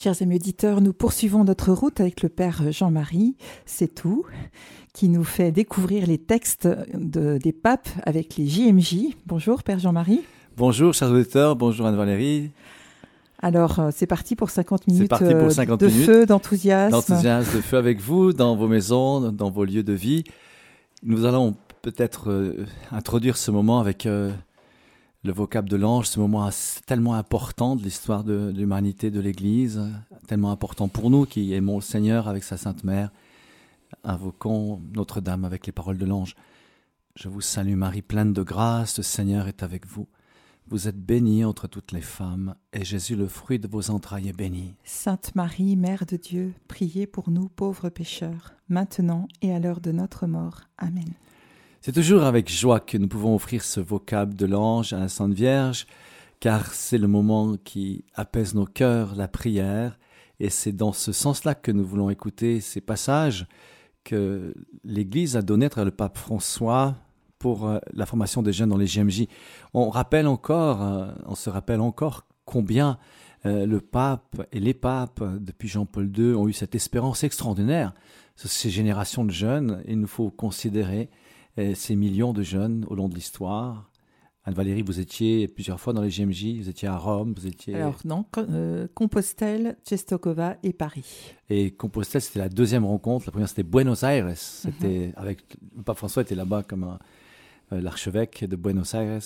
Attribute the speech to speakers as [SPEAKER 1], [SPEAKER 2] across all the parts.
[SPEAKER 1] Chers amis auditeurs, nous poursuivons notre route avec le Père Jean-Marie, c'est tout, qui nous fait découvrir les textes des papes avec les JMJ. Bonjour Père Jean-Marie.
[SPEAKER 2] Bonjour chers auditeurs, bonjour Anne-Valérie.
[SPEAKER 1] Alors, euh, c'est parti pour 50 minutes pour euh, de feu, d'enthousiasme.
[SPEAKER 2] D'enthousiasme, de feu avec vous, dans vos maisons, dans vos lieux de vie. Nous allons peut-être euh, introduire ce moment avec le vocable de l'ange, ce moment tellement important de l'histoire de, l'humanité, de l'Église, tellement important pour nous qui aimons le Seigneur avec sa Sainte Mère. Invoquons Notre-Dame avec les paroles de l'ange. Je vous salue Marie, pleine de grâce, le Seigneur est avec vous. Vous êtes bénie entre toutes les femmes, et Jésus, le fruit de vos entrailles, est béni.
[SPEAKER 1] Sainte Marie, Mère de Dieu, priez pour nous pauvres pécheurs, maintenant et à l'heure de notre mort. Amen.
[SPEAKER 2] C'est toujours avec joie que nous pouvons offrir ce vocable de l'ange à la Sainte Vierge, car c'est le moment qui apaise nos cœurs, la prière, et c'est dans ce sens-là que nous voulons écouter ces passages que l'Église a donné à le pape François pour euh, la formation des jeunes dans les GMJ. On rappelle encore, euh, on se rappelle encore combien euh, le pape et les papes depuis Jean-Paul II ont eu cette espérance extraordinaire. Ces générations de jeunes, il nous faut considérer ces millions de jeunes au long de l'histoire. Anne-Valérie, vous étiez plusieurs fois dans les GMJ, vous étiez à Rome, vous étiez...
[SPEAKER 1] Alors non, euh, Compostelle, Cestokova et Paris.
[SPEAKER 2] Et Compostelle, c'était la deuxième rencontre. La première, c'était Buenos Aires. C'était mhm. avec... Le pape François était là-bas comme euh, l'archevêque de Buenos Aires.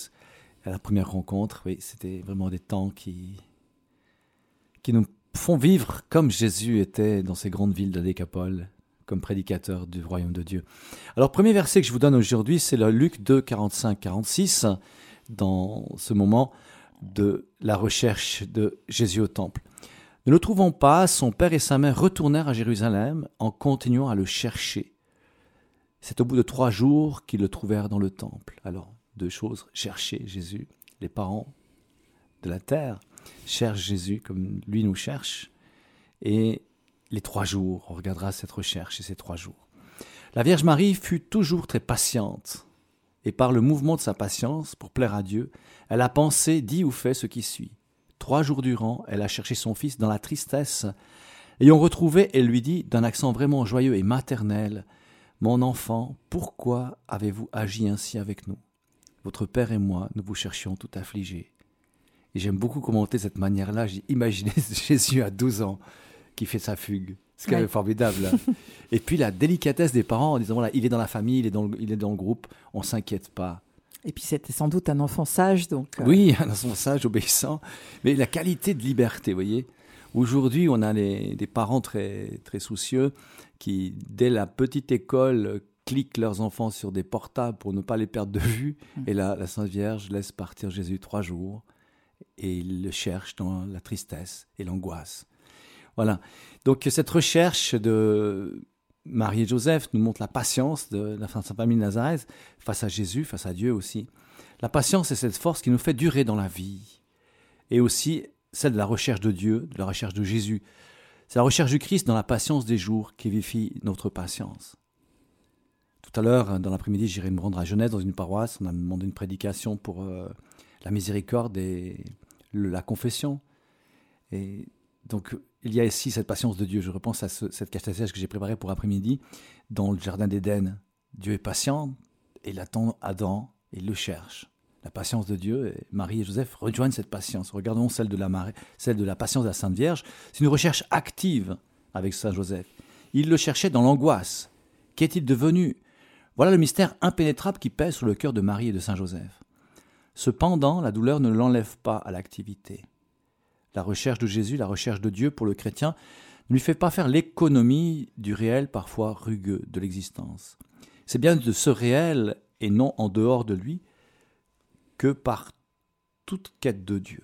[SPEAKER 2] la première rencontre, oui, c'était vraiment des temps qui, qui nous font vivre comme Jésus était dans ces grandes villes de Décapole comme prédicateur du royaume de Dieu. Alors, premier verset que je vous donne aujourd'hui, c'est le Luc 2, 45, 46, dans ce moment de la recherche de Jésus au temple. Ne le trouvant pas, son père et sa mère retournèrent à Jérusalem en continuant à le chercher. C'est au bout de trois jours qu'ils le trouvèrent dans le temple. Alors, deux choses, chercher Jésus. Les parents de la terre cherchent Jésus comme lui nous cherche. Et les trois jours. On regardera cette recherche et ces trois jours. La Vierge Marie fut toujours très patiente, et par le mouvement de sa patience, pour plaire à Dieu, elle a pensé, dit ou fait ce qui suit. Trois jours durant, elle a cherché son fils dans la tristesse. Ayant retrouvé, elle lui dit, d'un accent vraiment joyeux et maternel, Mon enfant, pourquoi avez-vous agi ainsi avec nous? Votre père et moi, nous vous cherchions tout affligés. Et j'aime beaucoup commenter cette manière-là. J'ai imaginé Jésus à 12 ans qui fait sa fugue. C'est quand même formidable. et puis la délicatesse des parents en disant voilà, il est dans la famille, il est dans le, il est dans le groupe, on s'inquiète pas.
[SPEAKER 1] Et puis c'était sans doute un enfant sage, donc.
[SPEAKER 2] Euh. Oui, un enfant sage, obéissant. Mais la qualité de liberté, vous voyez. Aujourd'hui, on a des parents très, très soucieux qui, dès la petite école, cliquent leurs enfants sur des portables pour ne pas les perdre de vue. Hum. Et là, la Sainte Vierge laisse partir Jésus trois jours et il le cherche dans la tristesse et l'angoisse. Voilà. Donc cette recherche de Marie et Joseph nous montre la patience de la famille Nazareth face à Jésus, face à Dieu aussi. La patience est cette force qui nous fait durer dans la vie. Et aussi celle de la recherche de Dieu, de la recherche de Jésus. C'est la recherche du Christ dans la patience des jours qui vifie notre patience. Tout à l'heure, dans l'après-midi, j'irai me rendre à Genève dans une paroisse. On a demandé une prédication pour euh, la miséricorde et la confession. Et donc, il y a ici cette patience de Dieu. Je repense à cette catéchèse que j'ai préparée pour après-midi dans le jardin d'Éden. Dieu est patient et il attend Adam et il le cherche. La patience de Dieu, et Marie et Joseph rejoignent cette patience. Regardons celle de la, celle de la patience de la Sainte Vierge. C'est une recherche active avec Saint Joseph. Il le cherchait dans l'angoisse. Qu'est-il devenu? Voilà le mystère impénétrable qui pèse sur le cœur de Marie et de Saint Joseph. Cependant, la douleur ne l'enlève pas à l'activité. La recherche de Jésus, la recherche de Dieu pour le chrétien ne lui fait pas faire l'économie du réel parfois rugueux de l'existence. C'est bien de ce réel et non en dehors de lui que par toute quête de Dieu.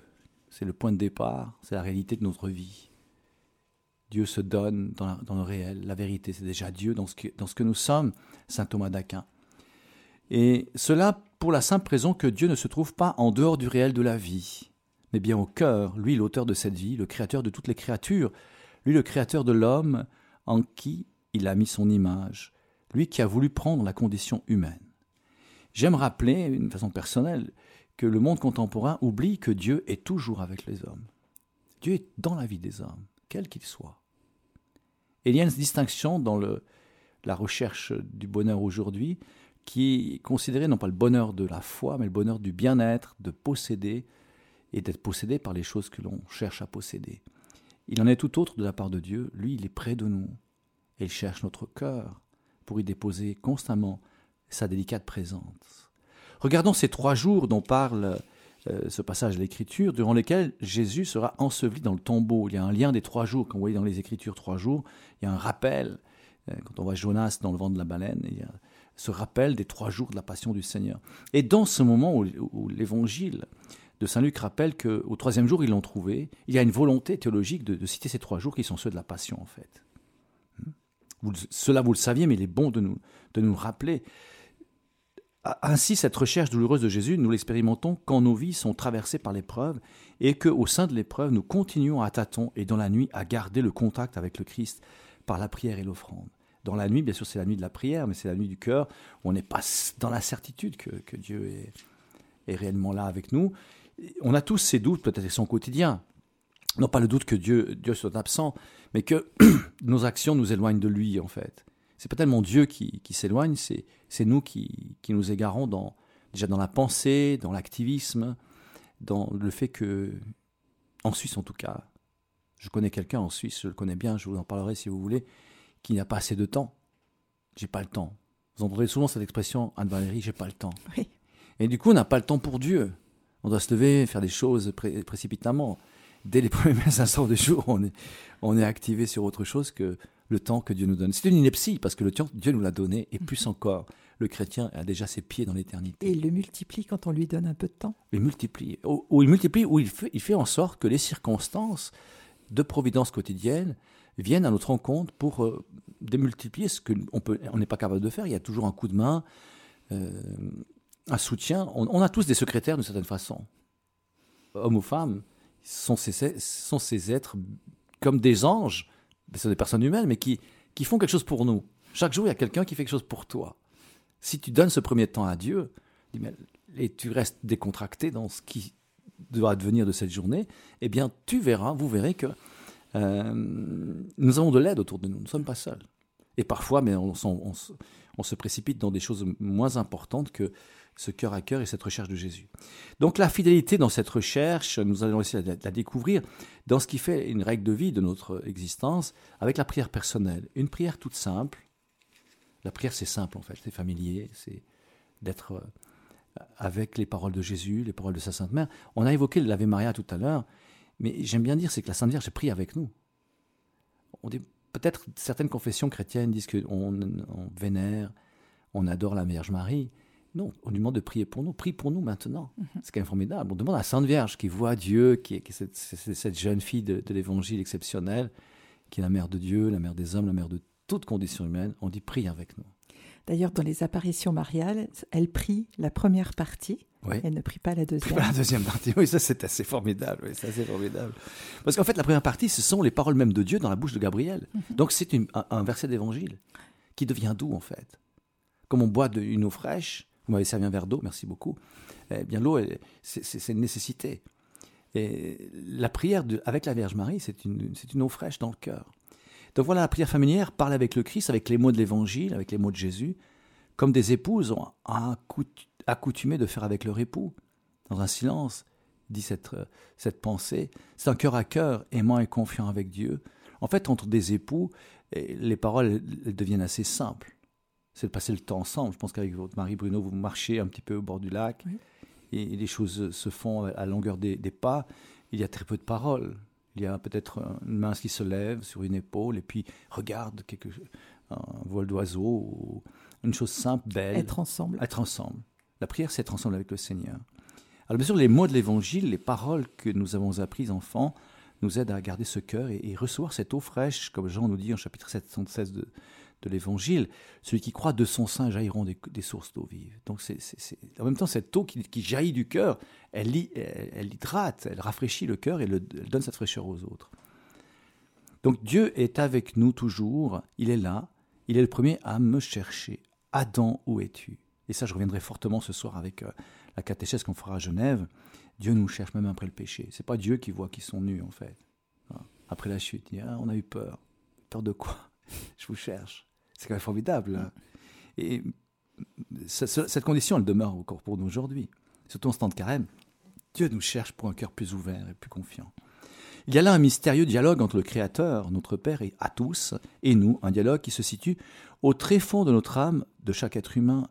[SPEAKER 2] C'est le point de départ, c'est la réalité de notre vie. Dieu se donne dans, le réel, la vérité, c'est déjà Dieu dans ce, que, nous sommes, saint Thomas d'Aquin. Et cela pour la simple raison que Dieu ne se trouve pas en dehors du réel de la vie mais bien au cœur, lui l'auteur de cette vie, le créateur de toutes les créatures, lui le créateur de l'homme en qui il a mis son image, lui qui a voulu prendre la condition humaine. J'aime rappeler, d'une façon personnelle, que le monde contemporain oublie que Dieu est toujours avec les hommes. Dieu est dans la vie des hommes. quel qu'il soit. Et il y a une distinction dans la recherche du bonheur aujourd'hui qui est considéré non pas le bonheur de la foi, mais le bonheur du bien-être, de posséder et d'être possédé par les choses que l'on cherche à posséder. Il en est tout autre de la part de Dieu. Lui, il est près de nous. Et il cherche notre cœur pour y déposer constamment sa délicate présence. Regardons ces trois jours dont parle euh, ce passage de l'Écriture, durant lesquels Jésus sera enseveli dans le tombeau. Il y a un lien des trois jours. Quand vous voyez dans les Écritures trois jours, il y a un rappel. Euh, quand on voit Jonas dans le vent de la baleine, il y a ce rappel des trois jours de la passion du Seigneur. Et dans ce moment où, l'Évangile de Saint Luc rappelle qu'au troisième jour, ils l'ont trouvé, il y a une volonté théologique de, citer ces trois jours qui sont ceux de la passion, en fait. Vous, cela, vous le saviez, mais il est bon de nous, de nous rappeler. Ainsi, cette recherche douloureuse de Jésus, nous l'expérimentons quand nos vies sont traversées par l'épreuve et qu'au sein de l'épreuve, nous continuons à tâtons et dans la nuit à garder le contact avec le Christ par la prière et l'offrande. Dans la nuit, bien sûr, c'est la nuit de la prière, mais c'est la nuit du cœur on n'est pas dans la certitude que, Dieu est, réellement là avec nous. On a tous ces doutes, peut-être son quotidien. Non pas le doute que Dieu, Dieu soit absent, mais que nos actions nous éloignent de lui, en fait c'est pas tellement Dieu qui, s'éloigne, c'est nous qui, nous égarons dans, déjà dans la pensée, dans l'activisme, dans le fait que, en Suisse en tout cas, je connais quelqu'un en Suisse, je le connais bien, je vous en parlerai si vous voulez, qui n'a pas assez de temps. J'ai pas le temps. Vous entendrez souvent cette expression, Anne-Valérie, j'ai pas le temps. Et du coup, on n'a pas le temps pour Dieu. On doit se lever, faire des choses précipitamment. Dès les premiers instants du jour, on est, on est activé sur autre chose que le temps que Dieu nous donne. C'est une ineptie parce que le temps, Dieu nous l'a donné et plus mhm. encore, le chrétien a déjà ses pieds dans l'éternité.
[SPEAKER 1] Et il le multiplie quand on lui donne un peu de temps.
[SPEAKER 2] Il multiplie. Ou, il multiplie, ou il fait, il fait en sorte que les circonstances de providence quotidienne viennent à notre rencontre pour euh, démultiplier ce qu'on on n'est pas capable de faire. Il y a toujours un coup de main, euh, un soutien. On, a tous des secrétaires d'une certaine façon. Hommes ou femmes, sont sont ces êtres comme des anges ce sont des personnes humaines, mais qui, qui font quelque chose pour nous. Chaque jour, il y a quelqu'un qui fait quelque chose pour toi. Si tu donnes ce premier temps à Dieu, et tu restes décontracté dans ce qui doit advenir de cette journée, eh bien, tu verras, vous verrez que euh, nous avons de l'aide autour de nous. Nous ne sommes pas seuls. Et parfois, mais on, se précipite dans des choses moins importantes que ce cœur à cœur et cette recherche de Jésus. Donc la fidélité dans cette recherche, nous allons essayer de la découvrir dans ce qui fait une règle de vie de notre existence avec la prière personnelle. Une prière toute simple. La prière c'est simple en fait, c'est familier, c'est d'être euh, avec les paroles de Jésus, les paroles de sa Sainte Mère. On a évoqué l'Ave Maria tout à l'heure, mais j'aime bien dire c'est que la Sainte Vierge prie avec nous. On peut-être certaines confessions chrétiennes disent qu'on on vénère, on adore la Vierge Marie, non, on lui demande de prier pour nous. Prie pour nous maintenant. Mhm. C'est quand même formidable. On demande à la Sainte Vierge qui voit Dieu, qui est, cette, jeune fille de, l'évangile exceptionnelle, qui est la mère de Dieu, la mère des hommes, la mère de toute condition humaine. On dit prie avec nous.
[SPEAKER 1] D'ailleurs, dans les apparitions mariales, elle prie la première partie. Elle ne prie pas la deuxième.
[SPEAKER 2] Pas la deuxième partie. Oui, ça c'est assez formidable. Oui, c'est formidable. Parce qu'en fait, la première partie, ce sont les paroles même de Dieu dans la bouche de Gabriel. Mhm. Donc c'est un, un, verset d'évangile qui devient doux en fait. Comme on boit de, une eau fraîche, vous m'avez servi un verre d'eau, merci beaucoup. Eh bien, l'eau, c'est une nécessité. Et la prière avec la Vierge Marie, c'est une, eau fraîche dans le cœur. Donc voilà, la prière familière parle avec le Christ, avec les mots de l'Évangile, avec les mots de Jésus, comme des épouses ont accoutumé de faire avec leur époux, dans un silence, dit cette, cette pensée. C'est un cœur à cœur, aimant et confiant avec Dieu. En fait, entre des époux, les paroles deviennent assez simples c'est de passer le temps ensemble. Je pense qu'avec votre mari Bruno, vous marchez un petit peu au bord du lac et, les choses se font à longueur des, pas. Il y a très peu de paroles. Il y a peut-être une main qui se lève sur une épaule et puis regarde quelque, un vol d'oiseau ou une chose simple, belle.
[SPEAKER 1] Être ensemble.
[SPEAKER 2] Être ensemble. La prière, c'est être ensemble avec le Seigneur. Alors bien sûr, les mots de l'Évangile, les paroles que nous avons apprises enfants, nous aident à garder ce cœur et, et recevoir cette eau fraîche, comme Jean nous dit en chapitre 716 de, de l'évangile, celui qui croit de son sein jailliront des, sources d'eau vive. Donc c'est, en même temps, cette eau qui, jaillit du cœur, elle, elle, hydrate, elle rafraîchit le cœur et elle donne cette fraîcheur aux autres. Donc Dieu est avec nous toujours, il est là, il est le premier à me chercher. Adam, où es-tu? Et ça, je reviendrai fortement ce soir avec euh, la catéchèse qu'on fera à Genève. Dieu nous cherche même après le péché. C'est pas Dieu qui voit qu'ils sont nus, en fait. après la chute. Il dit, ah, on a eu peur. Peur de quoi? Je vous cherche. C'est quand même formidable. Et cette condition, elle demeure encore pour nous aujourd'hui. Surtout en ce temps de carême. Dieu nous cherche pour un cœur plus ouvert et plus confiant. Il y a là un mystérieux dialogue entre le Créateur, notre Père, et à tous, et nous, un dialogue qui se situe au très fond de notre âme, de chaque être humain,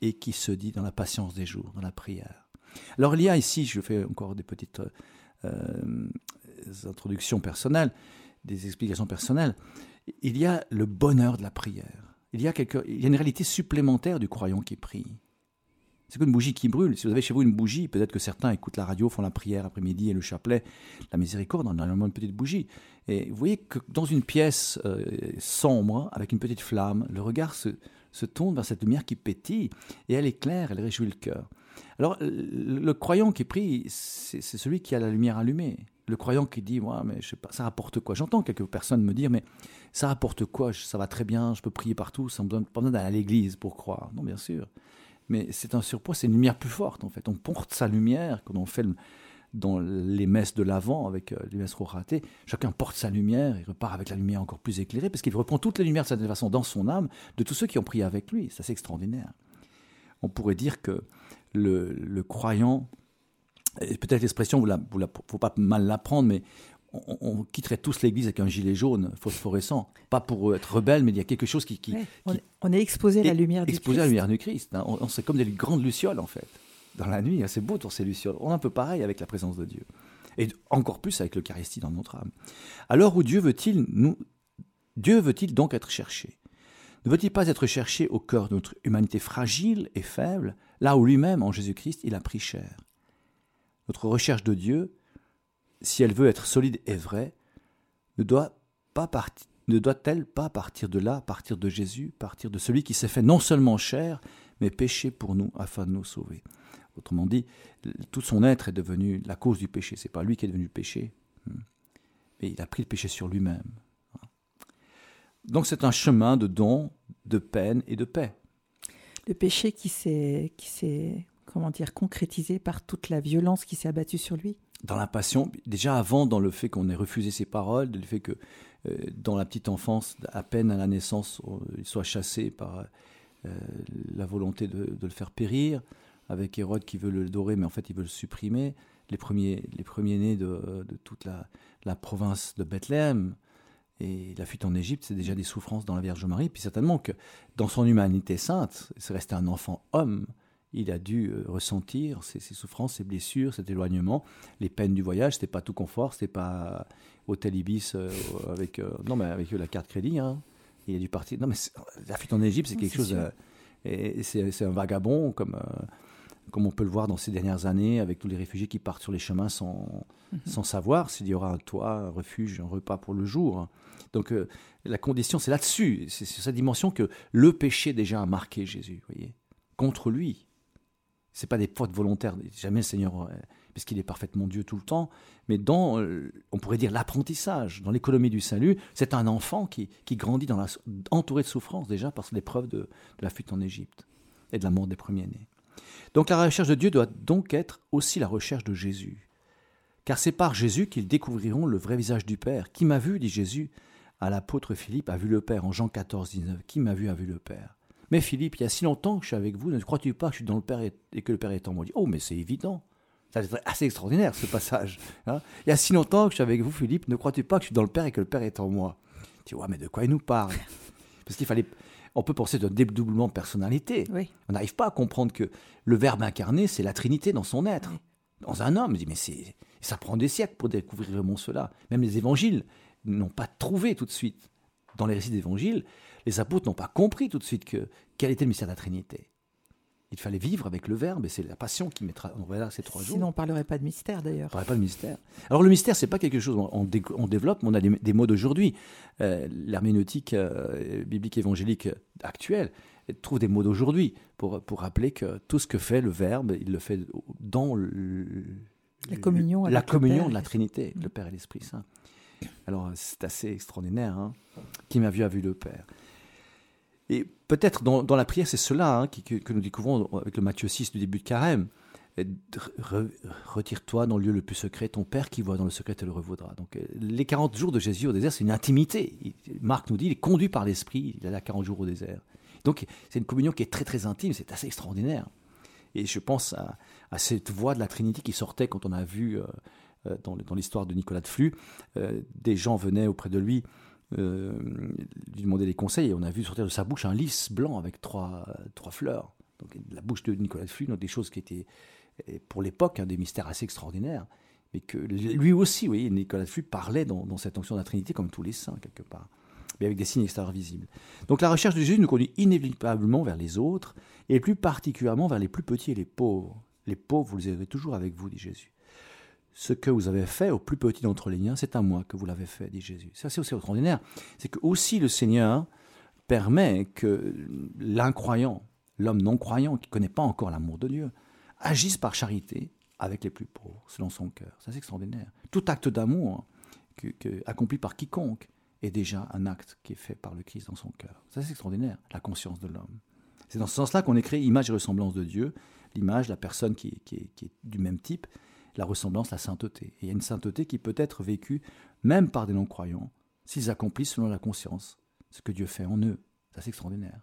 [SPEAKER 2] et qui se dit dans la patience des jours, dans la prière. Alors il y a ici, je fais encore des petites euh, introductions personnelles, des explications personnelles, il y a le bonheur de la prière. Il y a, quelque, il y a une réalité supplémentaire du croyant qui prie. C'est comme une bougie qui brûle. Si vous avez chez vous une bougie, peut-être que certains écoutent la radio, font la prière après-midi et le chapelet, la miséricorde, on a une petite bougie. Et vous voyez que dans une pièce euh, sombre, avec une petite flamme, le regard se, se tourne vers cette lumière qui pétille et elle éclaire, elle réjouit le cœur. Alors, le, croyant qui prie, c'est celui qui a la lumière allumée. Le croyant qui dit, moi, mais je sais pas, ça rapporte quoi? J'entends quelques personnes me dire, mais ça rapporte quoi? Ça va très bien, je peux prier partout, ça me donne pas besoin d'aller à l'église pour croire. Non, bien sûr mais c'est un surpoids, c'est une lumière plus forte en fait. On porte sa lumière, comme on fait dans les messes de l'avant avec euh, les messes ratées, chacun porte sa lumière, il repart avec la lumière encore plus éclairée, parce qu'il reprend toutes les lumières de cette façon dans son âme de tous ceux qui ont prié avec lui. C'est assez extraordinaire. On pourrait dire que le, croyant, peut-être l'expression, il ne faut pas mal l'apprendre, mais on, quitterait tous l'église avec un gilet jaune phosphorescent, pas pour être rebelle, mais il y a quelque chose qui.
[SPEAKER 1] on, est exposé à la lumière du
[SPEAKER 2] exposé à la lumière du Christ. Hein. On, c'est comme des grandes lucioles, en fait. Dans la nuit, hein, c'est beau pour ces lucioles. On est un peu pareil avec la présence de Dieu. Et encore plus avec l'Eucharistie dans notre âme. Alors où Dieu veut-il nous. Dieu veut-il donc être cherché? Ne veut-il pas être cherché au cœur de notre humanité fragile et faible, là où lui-même, en Jésus-Christ, il a pris chair Notre recherche de Dieu, si elle veut être solide et vraie, ne doit pas ne doit-elle pas partir de là, partir de Jésus, partir de celui qui s'est fait non seulement chair, mais péché pour nous afin de nous sauver Autrement dit, tout son être est devenu la cause du péché. C'est pas lui qui est devenu péché, mais il a pris le péché sur lui-même. Donc c'est un chemin de don, de peine et de paix.
[SPEAKER 1] Le péché qui s'est comment dire concrétisé par toute la violence qui s'est abattue sur lui.
[SPEAKER 2] Dans la passion, déjà avant dans le fait qu'on ait refusé ses paroles, le fait que euh, dans la petite enfance, à peine à la naissance, il soit chassé par euh, la volonté de, le faire périr, avec Hérode qui veut le dorer, mais en fait il veut le supprimer, les premiers, les premiers nés de, toute la, la, province de Bethléem, et la fuite en Égypte, c'est déjà des souffrances dans la Vierge Marie, puis certainement que dans son humanité sainte, c'est resté un enfant homme, il a dû euh, ressentir ses, souffrances, ses blessures, cet éloignement, les peines du voyage. C'était pas tout confort, c'était pas hôtel Ibis euh, avec euh, non mais avec la carte crédit. Hein. Il a dû partir. Non mais la fuite en Égypte, c'est quelque chose. et c'est un vagabond comme comme on peut le voir dans ces dernières années avec tous les réfugiés qui partent sur les chemins sans mhm. sans savoir s'il y aura un toit, un refuge, un repas pour le jour. Donc la condition, c'est là-dessus, c'est sur cette dimension que le péché déjà a marqué Jésus, voyez, contre lui c'est pas des fautes volontaires. Jamais le Seigneur, euh, puisqu'il est parfaitement Dieu tout le temps. Mais dans, euh, on pourrait dire, l'apprentissage, dans l'économie du salut, c'est un enfant qui, grandit dans la, entouré de souffrance déjà par l'épreuve de, de la fuite en Égypte et de la mort des premiers-nés. Donc la recherche de Dieu doit donc être aussi la recherche de Jésus. Car c'est par Jésus qu'ils découvriront le vrai visage du Père. Qui m'a vu, dit Jésus à l'apôtre Philippe, a vu le Père en Jean 14, 19. Qui m'a vu a vu le Père. Mais Philippe, il y a si longtemps que je suis avec vous, ne crois-tu pas que je suis dans le Père et, que le Père est en moi? Oh, mais c'est évident. C'est assez extraordinaire ce passage. Hein. il y a si longtemps que je suis avec vous, Philippe, ne crois-tu pas que je suis dans le Père et que le Père est en moi? Tu vois, mais de quoi il nous parle? Parce qu'il fallait. On peut penser d'un dédoublement de personnalité. On n'arrive pas à comprendre que le Verbe incarné, c'est la Trinité dans son être. Dans un homme, dit, mais c'est, ça prend des siècles pour découvrir vraiment cela. Même les évangiles n'ont pas trouvé tout de suite. Dans les récits d'évangiles, les apôtres n'ont pas compris tout de suite que, quel était le mystère de la Trinité. Il fallait vivre avec le Verbe, et c'est la passion qui mettra. On verra ces trois jours.
[SPEAKER 1] Sinon, on ne parlerait pas de mystère d'ailleurs.
[SPEAKER 2] On parlerait pas de mystère. Alors, le mystère, c'est pas quelque chose. On, on, développe, mais on a des, mots d'aujourd'hui. Euh, l'herméneutique euh, biblique évangélique actuelle trouve des mots d'aujourd'hui pour, pour rappeler que tout ce que fait le Verbe, il le fait dans
[SPEAKER 1] la communion,
[SPEAKER 2] la communion de la Trinité, le Père et l'Esprit Saint. Alors, c'est assez extraordinaire. Hein. Qui m'a vu a vu le Père. Et peut-être dans, la prière, c'est cela hein, que, nous découvrons avec le Matthieu 6 du début de Carême. retire-toi dans le lieu le plus secret, ton Père qui voit dans le secret te le revaudra. Donc euh, les 40 jours de Jésus au désert, c'est une intimité. Marc nous dit, il est conduit par l'Esprit, il a 40 jours au désert. Donc c'est une communion qui est très très intime, c'est assez extraordinaire. Et je pense à, cette voix de la Trinité qui sortait quand on a vu euh, euh, dans, l'histoire de Nicolas de Flux, des gens venaient auprès de lui lui demander des conseils et on a vu sortir de sa bouche un lys blanc avec trois, trois fleurs. Donc la bouche de Nicolas de Flux, des choses qui étaient pour l'époque, un des mystères assez extraordinaires, mais que lui aussi, oui, Nicolas Flux parlait dans, cette onction de la Trinité comme tous les saints, quelque part, mais avec des signes extérieurs visibles. Donc la recherche de Jésus nous conduit inévitablement vers les autres, et plus particulièrement vers les plus petits et les pauvres. Les pauvres, vous les avez toujours avec vous, dit Jésus. Ce que vous avez fait au plus petit d'entre les liens, c'est à moi que vous l'avez fait, dit Jésus. C'est aussi extraordinaire. C'est que aussi le Seigneur permet que l'incroyant, l'homme non croyant qui ne connaît pas encore l'amour de Dieu, agisse par charité avec les plus pauvres, selon son cœur. C'est extraordinaire. Tout acte d'amour accompli par quiconque est déjà un acte qui est fait par le Christ dans son cœur. C'est extraordinaire, la conscience de l'homme. C'est dans ce sens-là qu'on écrit image et ressemblance de Dieu, l'image, la personne qui, est, du même type, la ressemblance, la sainteté. Et il y a une sainteté qui peut être vécue même par des non-croyants, s'ils accomplissent selon la conscience ce que Dieu fait en eux. Ça, c'est extraordinaire.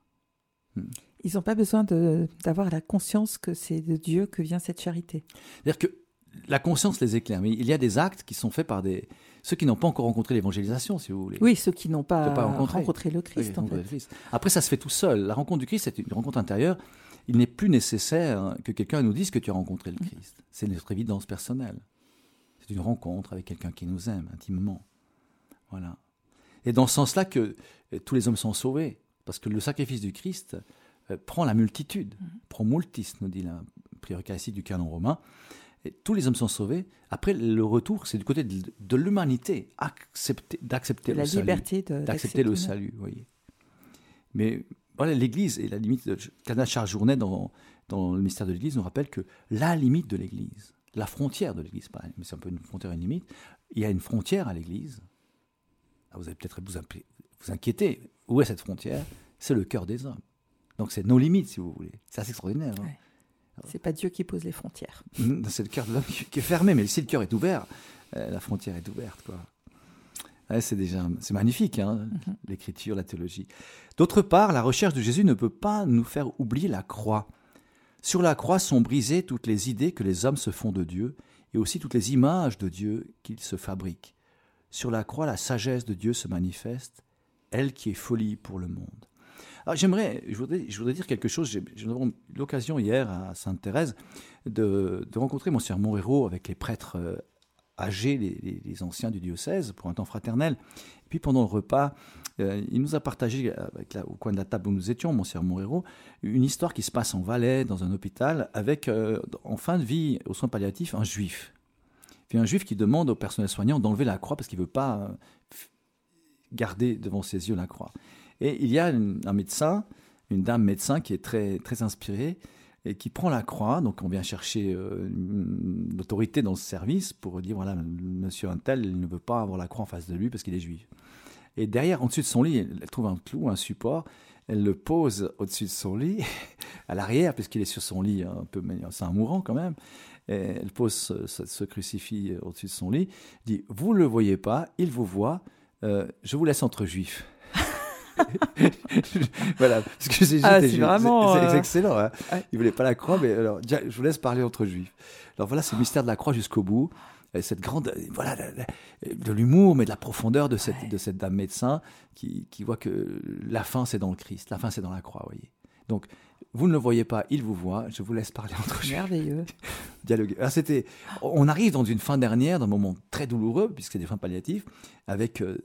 [SPEAKER 1] Hmm. Ils n'ont pas besoin d'avoir la conscience que c'est de Dieu que vient cette charité.
[SPEAKER 2] C'est-à-dire que la conscience les éclaire, mais il y a des actes qui sont faits par des ceux qui n'ont pas encore rencontré l'évangélisation, si vous voulez.
[SPEAKER 1] Oui, ceux qui n'ont pas, rencontré. le Christ.
[SPEAKER 2] Après, ça se fait tout seul. La rencontre du Christ, c'est une rencontre intérieure. Il n'est plus nécessaire que quelqu'un nous dise que tu as rencontré le mm. Christ. C'est notre évidence personnelle. C'est une rencontre avec quelqu'un qui nous aime intimement. Voilà. Et dans ce sens-là que euh, tous les hommes sont sauvés, parce que le sacrifice du Christ euh, prend la multitude, mm. pro multis, nous dit la classique du canon romain. Et tous les hommes sont sauvés. Après, le retour, c'est du côté de, l'humanité, d'accepter le salut. d'accepter le salut, voyez. Mais voilà, l'Église, et la limite, de Canada Charles Journet, dans, dans le mystère de l'Église, nous rappelle que la limite de l'Église, la frontière de l'Église, mais c'est un peu une frontière et une limite, il y a une frontière à l'Église. Ah, vous allez peut-être vous, vous inquiéter. Où est cette frontière? C'est le cœur des hommes. Donc c'est nos limites, si vous voulez. C'est assez extraordinaire. Hein.
[SPEAKER 1] C'est pas Dieu qui pose les frontières.
[SPEAKER 2] C'est le cœur de l'homme qui est fermé, mais si le cœur est ouvert, euh, la frontière est ouverte, quoi. C'est déjà, c'est magnifique, hein, mhm. l'écriture, la théologie. D'autre part, la recherche de Jésus ne peut pas nous faire oublier la croix. Sur la croix sont brisées toutes les idées que les hommes se font de Dieu et aussi toutes les images de Dieu qu'ils se fabriquent. Sur la croix, la sagesse de Dieu se manifeste, elle qui est folie pour le monde. Ah, j'aimerais, je voudrais, je voudrais dire quelque chose. J'ai eu l'occasion hier à Sainte-Thérèse de, rencontrer mon mon héros avec les prêtres euh, âgés, les, anciens du diocèse, pour un temps fraternel. Puis pendant le repas, euh, il nous a partagé, au coin de la table où nous étions, mon mon héros, une histoire qui se passe en Valais, dans un hôpital, avec euh, en fin de vie, aux soins palliatifs, un juif. Puis un juif qui demande au personnel soignant d'enlever la croix parce qu'il ne veut pas garder devant ses yeux la croix. Et il y a un médecin, une dame médecin qui est très, très inspirée et qui prend la croix. Donc on vient chercher euh, l'autorité dans ce service pour dire voilà, monsieur Untel, il ne veut pas avoir la croix en face de lui parce qu'il est juif. Et derrière, en dessus de son lit, elle trouve un clou, un support. Elle le pose au-dessus de son lit, à l'arrière, puisqu'il est sur son lit, un peu, c'est un mourant quand même. Elle pose ce, crucifix au-dessus de son lit, dit Vous ne le voyez pas, il vous voit, euh, je vous laisse entre juifs. voilà, parce que c'est
[SPEAKER 1] ah, vraiment
[SPEAKER 2] c'est, euh, excellent. Hein. Il voulait pas la croix, mais alors je vous laisse parler entre juifs. Alors voilà, c'est le mystère de la croix jusqu'au bout. cette grande, voilà, de l'humour, mais de la profondeur de cette, de cette dame médecin qui, qui voit que la fin c'est dans le Christ, la fin c'est dans la croix, voyez. Donc vous ne le voyez pas, il vous voit. Je vous laisse parler entre juifs.
[SPEAKER 1] Merveilleux.
[SPEAKER 2] Dialogue. Alors c'était, on arrive dans une fin dernière, dans un moment très douloureux, puisque c'est des fins palliatives, avec euh,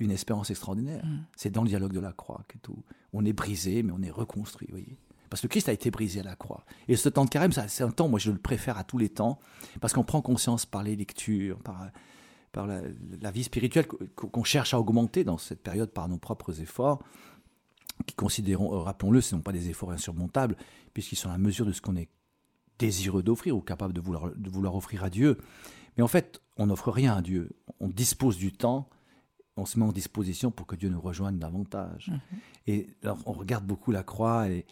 [SPEAKER 2] une espérance extraordinaire. Mm. C'est dans le dialogue de la croix que tout. On est brisé, mais on est reconstruit, voyez. Parce que Christ a été brisé à la croix. Et ce temps de carême, c'est un temps, moi je le préfère à tous les temps, parce qu'on prend conscience par les lectures, par, par la, vie spirituelle qu'on cherche à augmenter dans cette période par nos propres efforts, qui considérons, euh, rappelons-le, ce ne sont pas des efforts insurmontables, puisqu'ils sont à la mesure de ce qu'on est désireux d'offrir ou capable de vouloir, de vouloir offrir à Dieu. Mais en fait, on n'offre rien à Dieu. On dispose du temps on se met en disposition pour que Dieu nous rejoigne davantage. Mhm. Et alors, on regarde beaucoup la croix et,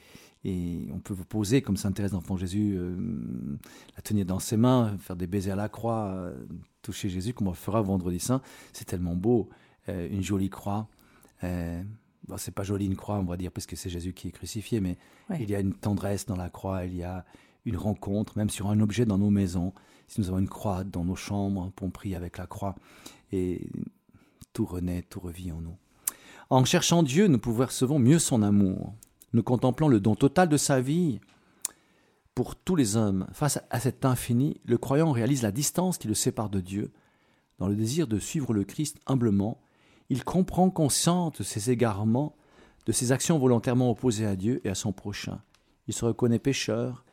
[SPEAKER 2] et on peut vous poser, comme Sainte Thérèse d'Enfant Jésus, euh, la tenir dans ses mains, faire des baisers à la croix, euh, toucher Jésus, comme on le fera vendredi saint. C'est tellement beau, euh, une jolie croix. Bon, c'est pas joli une croix, on va dire, parce que c'est Jésus qui est crucifié, mais il y a une tendresse dans la croix, il y a une rencontre, même sur un objet dans nos maisons. Si nous avons une croix dans nos chambres, on prie avec la croix, et tout renaît, tout revit en nous. En cherchant Dieu, nous recevoir mieux son amour. Nous contemplons le don total de sa vie pour tous les hommes. Face à cet infini, le croyant réalise la distance qui le sépare de Dieu. Dans le désir de suivre le Christ humblement, il comprend, conscient de ses égarements, de ses actions volontairement opposées à Dieu et à son prochain. Il se reconnaît pécheur,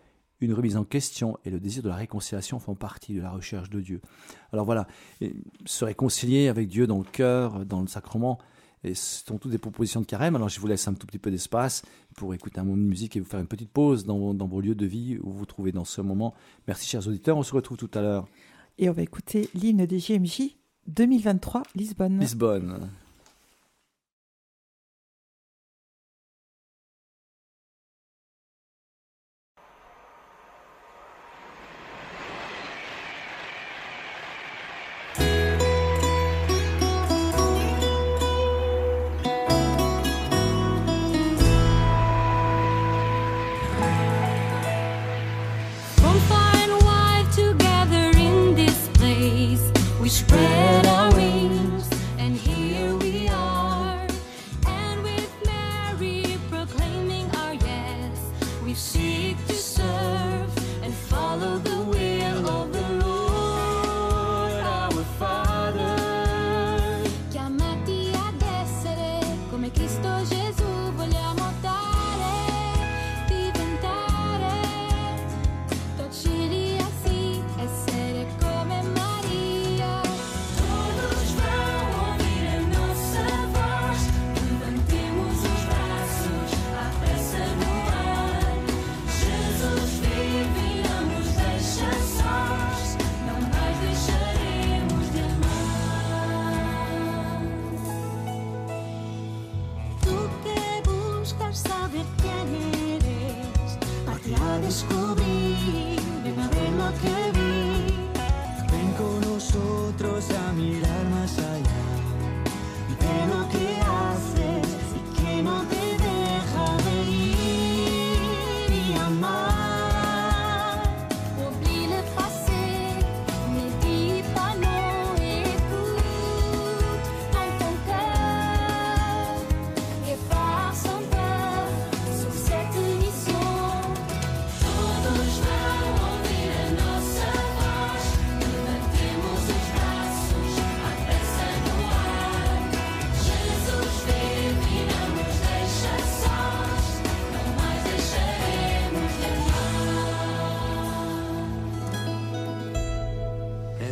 [SPEAKER 2] une remise en question et le désir de la réconciliation font partie de la recherche de Dieu. Alors voilà, se réconcilier avec Dieu dans le cœur, dans le sacrement, et ce sont toutes des propositions de carême. Alors je vous laisse un tout petit peu d'espace pour écouter un moment de musique et vous faire une petite pause dans, dans vos lieux de vie où vous vous trouvez dans ce moment. Merci chers auditeurs, on se retrouve tout à l'heure.
[SPEAKER 1] Et on va écouter l'hymne des GMJ 2023 Lisbonne.
[SPEAKER 2] Lisbonne.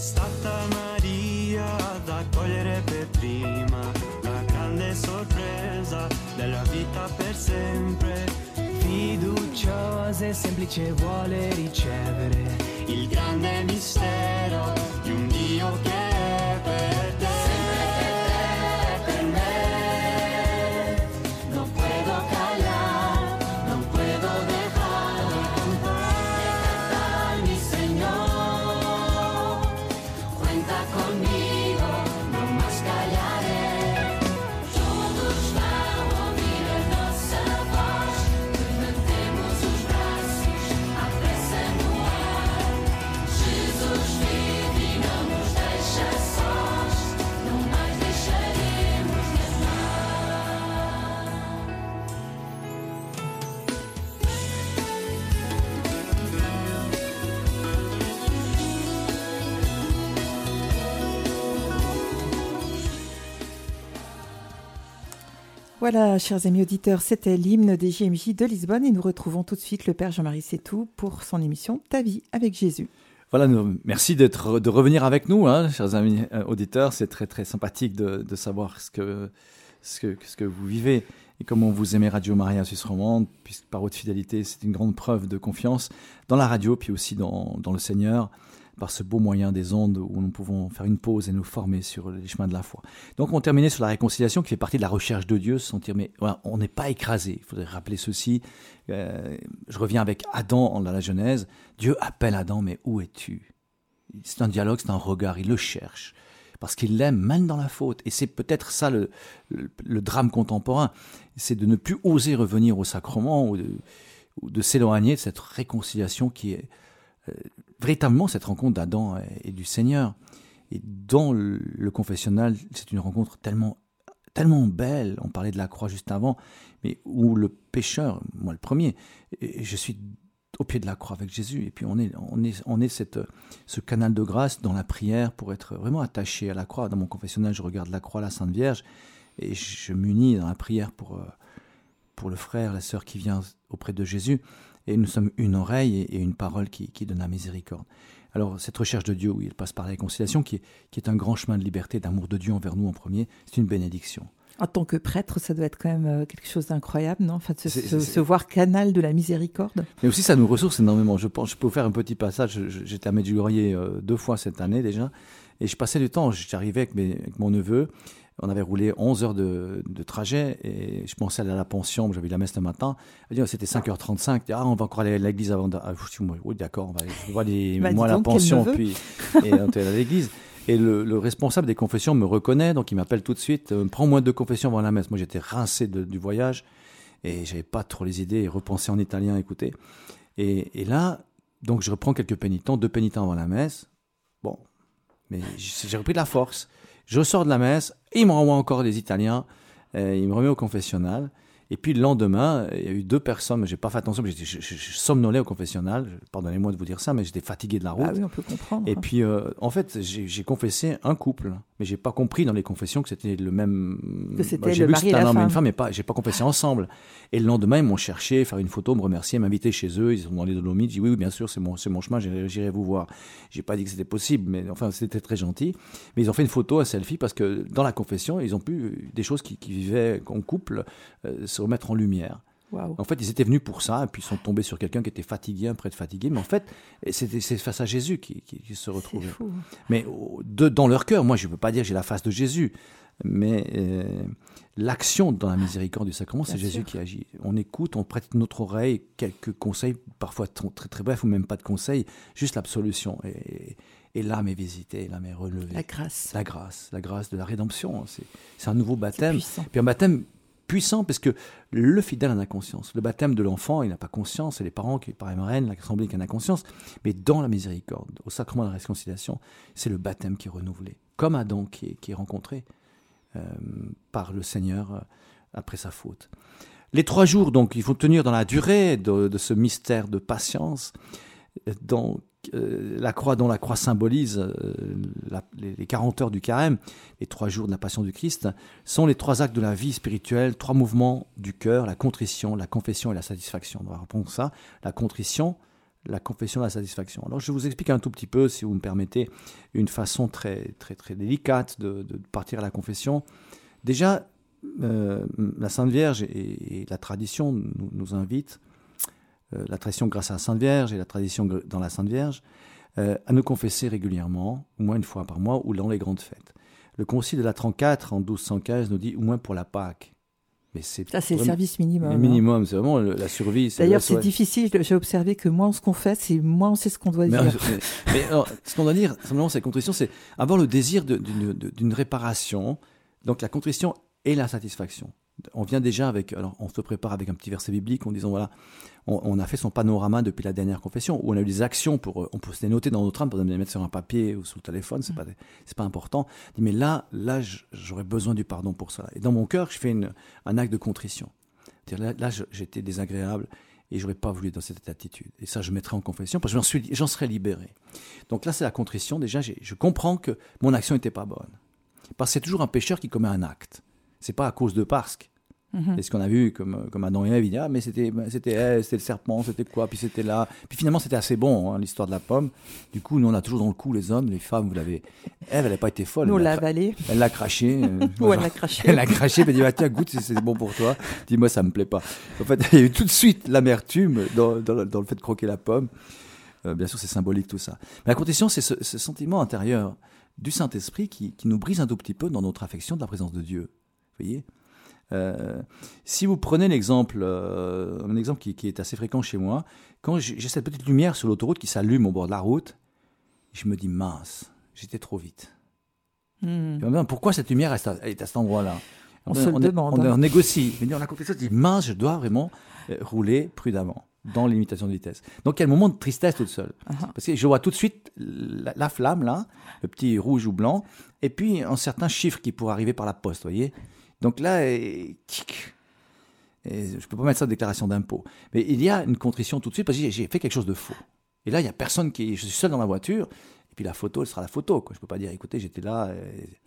[SPEAKER 3] stata Maria ad accogliere per prima la grande sorpresa della vita per sempre.
[SPEAKER 4] Fiduciosa e semplice vuole ricevere il grande mistero di un Dio che
[SPEAKER 1] Voilà, chers amis auditeurs, c'était l'hymne des JMJ de Lisbonne et nous retrouvons tout de suite le Père Jean-Marie Sétou pour son émission Ta vie avec Jésus.
[SPEAKER 2] Voilà, merci de revenir avec nous, hein, chers amis euh, auditeurs. C'est très très sympathique de, savoir ce que, ce, que, ce que vous vivez et comment vous aimez Radio Maria Suisse Romande, puisque par votre fidélité, c'est une grande preuve de confiance dans la radio, puis aussi dans, dans le Seigneur. Par ce beau moyen des ondes où nous pouvons faire une pause et nous former sur les chemins de la foi. Donc on terminait sur la réconciliation qui fait partie de la recherche de Dieu, se sentir mais on n'est pas écrasé. Il faudrait rappeler ceci. Euh, je reviens avec Adam dans la Genèse. Dieu appelle Adam, mais où es-tu? C'est un dialogue, c'est un regard, il le cherche parce qu'il l'aime même dans la faute. Et c'est peut-être ça le, drame contemporain, c'est de ne plus oser revenir au sacrement ou de, de s'éloigner de cette réconciliation qui est euh, véritablement cette rencontre d'Adam et, du Seigneur. Et dans le, confessionnal, c'est une rencontre tellement, tellement belle. On parlait de la croix juste avant, mais où le pécheur, moi le premier, je suis au pied de la croix avec Jésus. Et puis on est, on est, on est ce canal de grâce dans la prière pour être vraiment attaché à la croix. Dans mon confessionnal, je regarde la croix, la Sainte Vierge, et je m'unis dans la prière pour, euh, pour le frère, la sœur qui vient auprès de Jésus. Et nous sommes une oreille et une parole qui, qui donne la miséricorde. Alors cette recherche de Dieu, où il passe par la réconciliation, qui est, qui est un grand chemin de liberté, d'amour de Dieu envers nous en premier, c'est une bénédiction.
[SPEAKER 1] En tant que prêtre, ça doit être quand même euh, quelque chose d'incroyable, non? Enfin, de se, voir canal de la miséricorde.
[SPEAKER 2] Mais aussi, ça nous ressource énormément. Je pense, je peux vous faire un petit passage. J'étais à Medjugorje euh, deux fois cette année déjà, et je passais du temps. J'arrivais avec, avec mon neveu. On avait roulé 11 heures de, trajet et je pensais aller à la pension. J'avais la messe le matin. C'était 5h35. Ah, on va encore aller à l'église avant. De... Ah, oui, d'accord. On va aller, bah, moi à la pension puis et on est à l'église. Et le, responsable des confessions me reconnaît, donc il m'appelle tout de suite. Euh, prends moins de confessions avant la messe. Moi, j'étais rincé du voyage et j'avais pas trop les idées et repensé en italien, écoutez. Et, et, là, donc je reprends quelques pénitents, deux pénitents avant la messe. Bon, mais j'ai repris de la force. Je sors de la messe, il me renvoie encore des Italiens, il me remet au confessionnal. Et puis le lendemain, il y a eu deux personnes, mais j'ai pas fait attention, mais je, je, somnolais au confessionnal. Pardonnez-moi de vous dire ça, mais j'étais fatigué de la route.
[SPEAKER 1] Ah oui, on peut comprendre.
[SPEAKER 2] Et puis, euh, en fait, j'ai confessé un couple, mais j'ai pas compris dans les confessions que c'était le même.
[SPEAKER 1] Que c'était bah, le mari et la
[SPEAKER 2] homme
[SPEAKER 1] et
[SPEAKER 2] une femme, mais pas. J'ai pas confessé ensemble. Et le lendemain, ils m'ont cherché, faire une photo, me remercier, m'inviter chez eux. Ils ont dans les Dolomites. J'ai dit oui, oui, bien sûr, c'est mon, mon chemin. J'irai vous voir. J'ai pas dit que c'était possible, mais enfin, c'était très gentil. Mais ils ont fait une photo, un selfie, parce que dans la confession, ils ont pu des choses qui, qui vivaient en couple euh, remettre en lumière. En fait, ils étaient venus pour ça, et puis ils sont tombés sur quelqu'un qui était fatigué, un prêtre fatigué. Mais en fait, c'est face à Jésus qui, se retrouvait. Mais de, dans leur cœur, moi, je ne veux pas dire j'ai la face de Jésus, mais euh, l'action dans la miséricorde du sacrement, c'est Jésus qui agit. On écoute, on prête notre oreille, quelques conseils, parfois très très, brefs ou même pas de conseils, juste l'absolution. Et, et l'âme est visitée, l'âme est relevée.
[SPEAKER 1] La grâce.
[SPEAKER 2] La grâce, la grâce de la rédemption. C'est un nouveau baptême. Puis un baptême puissant parce que le fidèle en a conscience. Le baptême de l'enfant, il n'a pas conscience, c'est les parents qui, par reine, l'assemblée qui en a conscience, mais dans la miséricorde, au sacrement de la réconciliation, c'est le baptême qui est renouvelé, comme Adam qui est, rencontré euh, par le Seigneur euh, après sa faute. Les trois jours, donc, il faut tenir dans la durée de, de ce mystère de patience, dans euh, la croix dont la croix symbolise euh, les, 40 heures du carême, les trois jours de la passion du Christ, sont les trois actes de la vie spirituelle, trois mouvements du cœur, la contrition, la confession et la satisfaction. On va reprendre ça, la contrition, la confession, la satisfaction. Alors je vous explique un tout petit peu, si vous me permettez, une façon très très très délicate de, partir à la confession. Déjà, euh, la Sainte Vierge et, la tradition nous, invitent la tradition grâce à la Sainte Vierge et la tradition dans la Sainte Vierge, euh, à nous confesser régulièrement, au moins une fois par mois, ou dans les grandes fêtes. Le Concile de la 34 en 1215 nous dit au moins pour la Pâque.
[SPEAKER 1] Mais c'est ça, c'est le service minimum. Le
[SPEAKER 2] hein. minimum, c'est vraiment la survie.
[SPEAKER 1] D'ailleurs, c'est difficile. J'ai observé que moins on se confesse, et moins on sait ce qu'on doit dire.
[SPEAKER 2] Mais, alors, ce qu'on doit dire, simplement, c'est contrition, c'est avoir le désir d'une réparation. Donc la contrition et la satisfaction. On vient déjà avec, alors on se prépare avec un petit verset biblique en disant voilà, on, a fait son panorama depuis la dernière confession, où on a eu des actions pour, on peut se les noter dans notre âme, pour les mettre sur un papier ou sur le téléphone, c'est pas, c'est pas important. Mais là, là, j'aurais besoin du pardon pour cela. Et dans mon cœur, je fais un acte de contrition. Là, là j'étais désagréable et j'aurais pas voulu être dans cette attitude. Et ça, je mettrai en confession parce que j'en suis, j'en serais libéré. Donc là, c'est la contrition. Déjà, je comprends que mon action n'était pas bonne. Parce que c'est toujours un pécheur qui commet un acte. C'est pas à cause de parce Mhm. Et ce qu'on a vu comme, comme Adam et Ève, il dit, ah, mais c'était, c'était, c'était le serpent, c'était quoi, puis c'était là. Puis finalement, c'était assez bon, hein, l'histoire de la pomme. Du coup, nous, on a toujours dans le coup, les hommes, les femmes, vous l'avez. Ève, elle n'a pas été folle.
[SPEAKER 1] Nous,
[SPEAKER 2] on
[SPEAKER 1] l'a avalé.
[SPEAKER 2] Elle l'a craché.
[SPEAKER 1] Euh, elle l'a craché.
[SPEAKER 2] Elle l'a craché, elle dit, bah, tiens, goûte, c'est bon pour toi. Dis-moi, ça me plaît pas. En fait, il y a eu tout de suite l'amertume dans, dans, dans le fait de croquer la pomme. Euh, bien sûr, c'est symbolique tout ça. Mais la contrition, c'est ce, ce sentiment intérieur du Saint-Esprit qui, qui nous brise un tout petit peu dans notre affection de la présence de Dieu. Vous voyez? Euh, si vous prenez l'exemple, euh, un exemple qui, qui est assez fréquent chez moi, quand j'ai cette petite lumière sur l'autoroute qui s'allume au bord de la route, je me dis mince, j'étais trop vite.
[SPEAKER 1] Hmm.
[SPEAKER 2] Pourquoi cette lumière est à, est à cet endroit-là
[SPEAKER 1] On se le
[SPEAKER 2] est-
[SPEAKER 1] demande,
[SPEAKER 2] On,
[SPEAKER 1] hein.
[SPEAKER 2] on négocie. Mais on a compris ça, on se dit mince, je dois vraiment euh, rouler prudemment dans les limitations de vitesse. Donc il y a le moment de tristesse toute seule.
[SPEAKER 1] Ah,
[SPEAKER 2] Parce que je vois tout de suite la, la flamme là, le petit rouge ou blanc, et puis un certain chiffre qui pourrait arriver par la poste, voyez. Donc là, et, je peux pas mettre ça en déclaration d'impôt. Mais il y a une contrition tout de suite parce que j'ai- fait quelque chose de faux. Et là, il y a personne qui, je suis seul dans la voiture. Et puis la photo, elle sera la photo. Je peux pas dire, écoutez, j'étais là.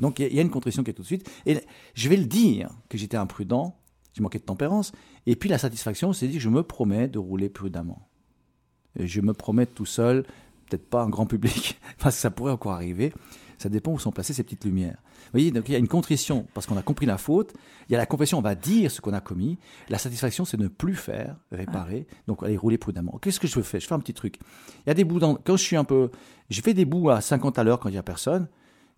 [SPEAKER 2] Donc il y a- une contrition qui est tout de suite. Et je vais le dire que j'étais imprudent, j'ai manqué de tempérance. Et puis la satisfaction, c'est dire, je me promets de rouler prudemment. Et je me promets tout seul, peut-être pas en grand public, parce que ça pourrait encore arriver. Ça dépend où sont placées ces petites lumières. Vous voyez, donc il y a une contrition parce qu'on a compris la faute. Il y a la confession, on va dire ce qu'on a commis. La satisfaction, c'est ne plus faire, réparer. Donc aller rouler prudemment. Qu'est-ce que je fais? Je fais un petit truc. Il y a des bouts dans... Quand je suis un peu... J'ai fait des bouts à 50 à l'heure quand il n'y a personne.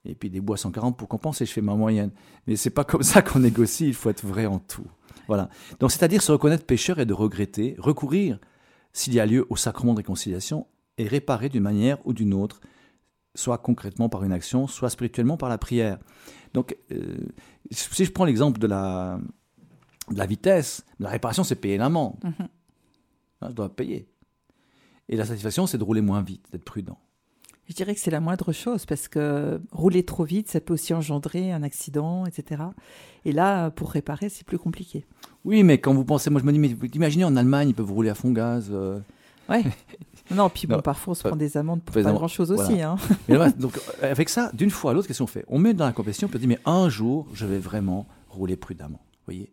[SPEAKER 2] Et puis des bouts à 140 pour compenser, je fais ma moyenne. Mais c'est pas comme ça qu'on négocie, il faut être vrai en tout. Voilà. Donc c'est-à-dire se reconnaître pécheur et de regretter, recourir, s'il y a lieu, au sacrement de réconciliation et réparer d'une manière ou d'une autre, soit concrètement par une action, soit spirituellement par la prière. Donc, euh, si je prends l'exemple de la, de la vitesse, la réparation, c'est payer l'amende. Hein, je dois payer. Et la satisfaction, c'est de rouler moins vite, d'être prudent.
[SPEAKER 1] Je dirais que c'est la moindre chose parce que rouler trop vite, ça peut aussi engendrer un accident, etc. Et là, pour réparer, c'est plus compliqué.
[SPEAKER 2] Oui, mais quand vous pensez, moi je me dis, mais imaginez en Allemagne, ils peuvent rouler à fond gaz. euh,
[SPEAKER 1] Ouais. non, puis bon,
[SPEAKER 2] Non.
[SPEAKER 1] parfois on se prend des amendes pour pas grand-chose aussi. Hein.
[SPEAKER 2] Mais voilà, donc, euh, avec ça, d'une fois à l'autre, qu'est-ce qu'on fait? On met dans la confession, on peut dire, mais un jour, je vais vraiment rouler prudemment. Vous voyez?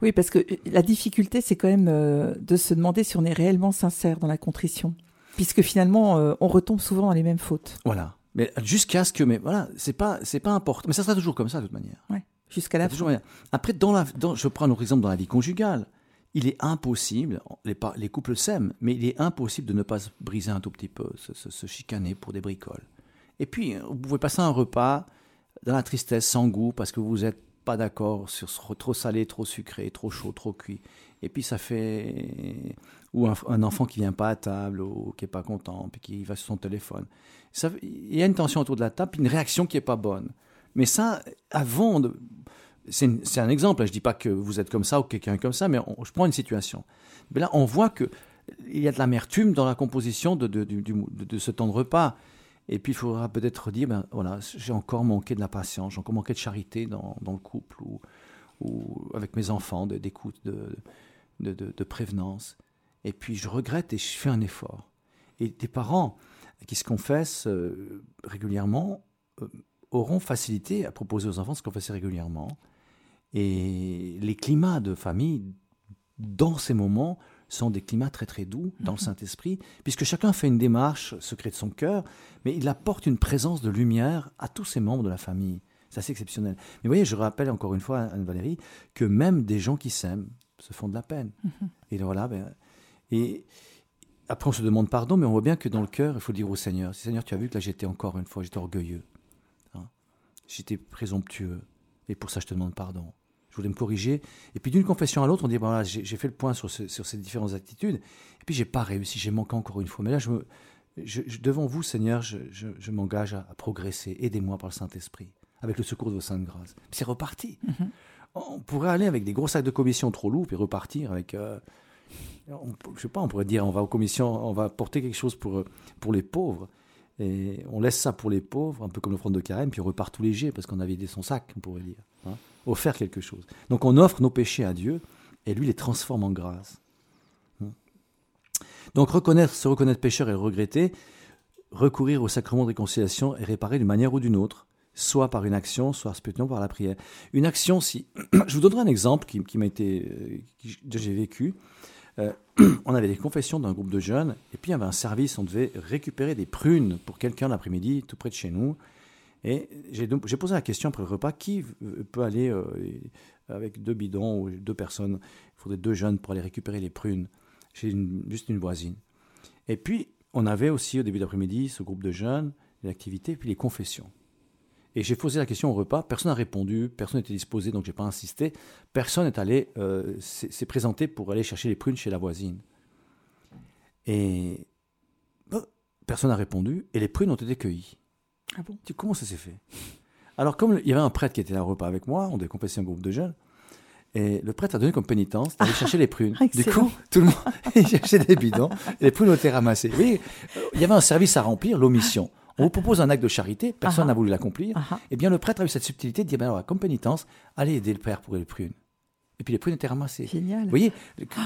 [SPEAKER 1] Oui, parce que euh, la difficulté, c'est quand même euh, de se demander si on est réellement sincère dans la contrition. Puisque finalement, euh, on retombe souvent dans les mêmes fautes.
[SPEAKER 2] Voilà. Mais jusqu'à ce que, mais voilà, c'est pas, c'est pas important. Mais ça sera toujours comme ça, de toute manière.
[SPEAKER 1] Jusqu'à la
[SPEAKER 2] C'est toujours. Après, dans la, dans, je prends un autre exemple dans la vie conjugale. Il est impossible, les, couples s'aiment, mais il est impossible de ne pas se briser un tout petit peu, se, chicaner pour des bricoles. Et puis, vous pouvez passer un repas dans la tristesse, sans goût, parce que vous n'êtes pas d'accord sur trop salé, trop sucré, trop chaud, trop cuit. Et puis, ça fait. Ou un, un enfant qui vient pas à table, ou qui est pas content, puis qui va sur son téléphone. Ça, il y a une tension autour de la table, puis une réaction qui est pas bonne. Mais ça, avant de, c'est un exemple. Je dis pas que vous êtes comme ça ou que quelqu'un comme ça, mais je prends une situation. Mais là, on voit que il y a de l'amertume dans la composition de, ce temps de repas. Et puis, il faudra peut-être dire, ben voilà, j'ai encore manqué de la patience, j'ai encore manqué de charité dans, le couple ou, avec mes enfants, d'écoute, de, de, prévenance. Et puis, je regrette et je fais un effort. Et des parents qui se confessent euh, régulièrement euh, auront facilité à proposer aux enfants de se confesser régulièrement. Et les climats de famille, dans ces moments, sont des climats très très doux dans le Saint-Esprit, puisque chacun fait une démarche secrète de son cœur, mais il apporte une présence de lumière à tous ses membres de la famille. C'est assez exceptionnel. Mais vous voyez, je rappelle encore une fois à Anne-Valérie que même des gens qui s'aiment se font de la peine. Et voilà, ben, et après on se demande pardon, mais on voit bien que dans le cœur, il faut dire au Seigneur, Seigneur, tu as vu que là j'étais encore une fois, j'étais orgueilleux, hein. j'étais présomptueux, et pour ça je te demande pardon. Je voulais me corriger. Et puis d'une confession à l'autre, on dit, voilà, j'ai fait le point sur, ce- sur ces différentes attitudes, et puis j'ai pas réussi, j'ai manqué encore une fois. Mais là, je me, je- je- devant vous, Seigneur, je, m'engage à, à progresser. Aidez-moi par le Saint-Esprit, avec le secours de vos saintes grâces. Puis c'est reparti. On pourrait aller avec des gros sacs de commission trop lourds, puis repartir avec... euh, on, je sais pas, on pourrait dire, on va aux commissions, on va porter quelque chose pour, pour les pauvres. Et on laisse ça pour les pauvres, un peu comme l'offrande de carême, puis on repart tout léger, parce qu'on a vidé son sac, on pourrait dire. hein. Offert quelque chose. Donc on offre nos péchés à Dieu, et lui les transforme en grâce. Hein. Donc reconnaître, se reconnaître pécheur et regretter, recourir au sacrement de réconciliation et réparer d'une manière ou d'une autre, soit par une action, soit par la prière. Une action, si... Je vous donnerai un exemple qui, qui m'a été... euh, que j'ai vécu. Euh, on avait des confessions d'un groupe de jeunes, et puis il y avait un service, on devait récupérer des prunes pour quelqu'un l'après-midi, tout près de chez nous. Et j'ai posé la question après le repas, qui euh, peut aller euh, avec deux bidons ou deux personnes? Il faudrait deux jeunes pour aller récupérer les prunes chez juste une voisine. Et puis, on avait aussi au début d'après-midi ce groupe de jeunes, les activités, puis les confessions. Et j'ai posé la question au repas, personne n'a répondu, personne n'était disposé, donc j'ai pas insisté. Personne n'est allé euh, s'est présenté pour aller chercher les prunes chez la voisine. Et bah, personne n'a répondu, et les prunes ont été cueillies.
[SPEAKER 1] Ah bon?
[SPEAKER 2] Tu- Comment ça s'est fait? Alors, comme il y avait un prêtre qui était là au repas avec moi, on confesser un groupe de jeunes, et le prêtre a donné comme pénitence d'aller chercher les prunes. Du coup, tout le monde il cherchait des bidons, et les prunes ont été ramassées. Euh, il y avait un service à remplir, l'omission. On vous propose un acte de charité, personne
[SPEAKER 1] Ah.
[SPEAKER 2] n'a voulu l'accomplir.
[SPEAKER 1] Ah ah.
[SPEAKER 2] Eh bien, le prêtre a eu cette subtilité de dire, ben alors, comme pénitence, allez aider le père pour les prunes. Et puis les prunes étaient ramassées.
[SPEAKER 1] Génial.
[SPEAKER 2] Vous voyez,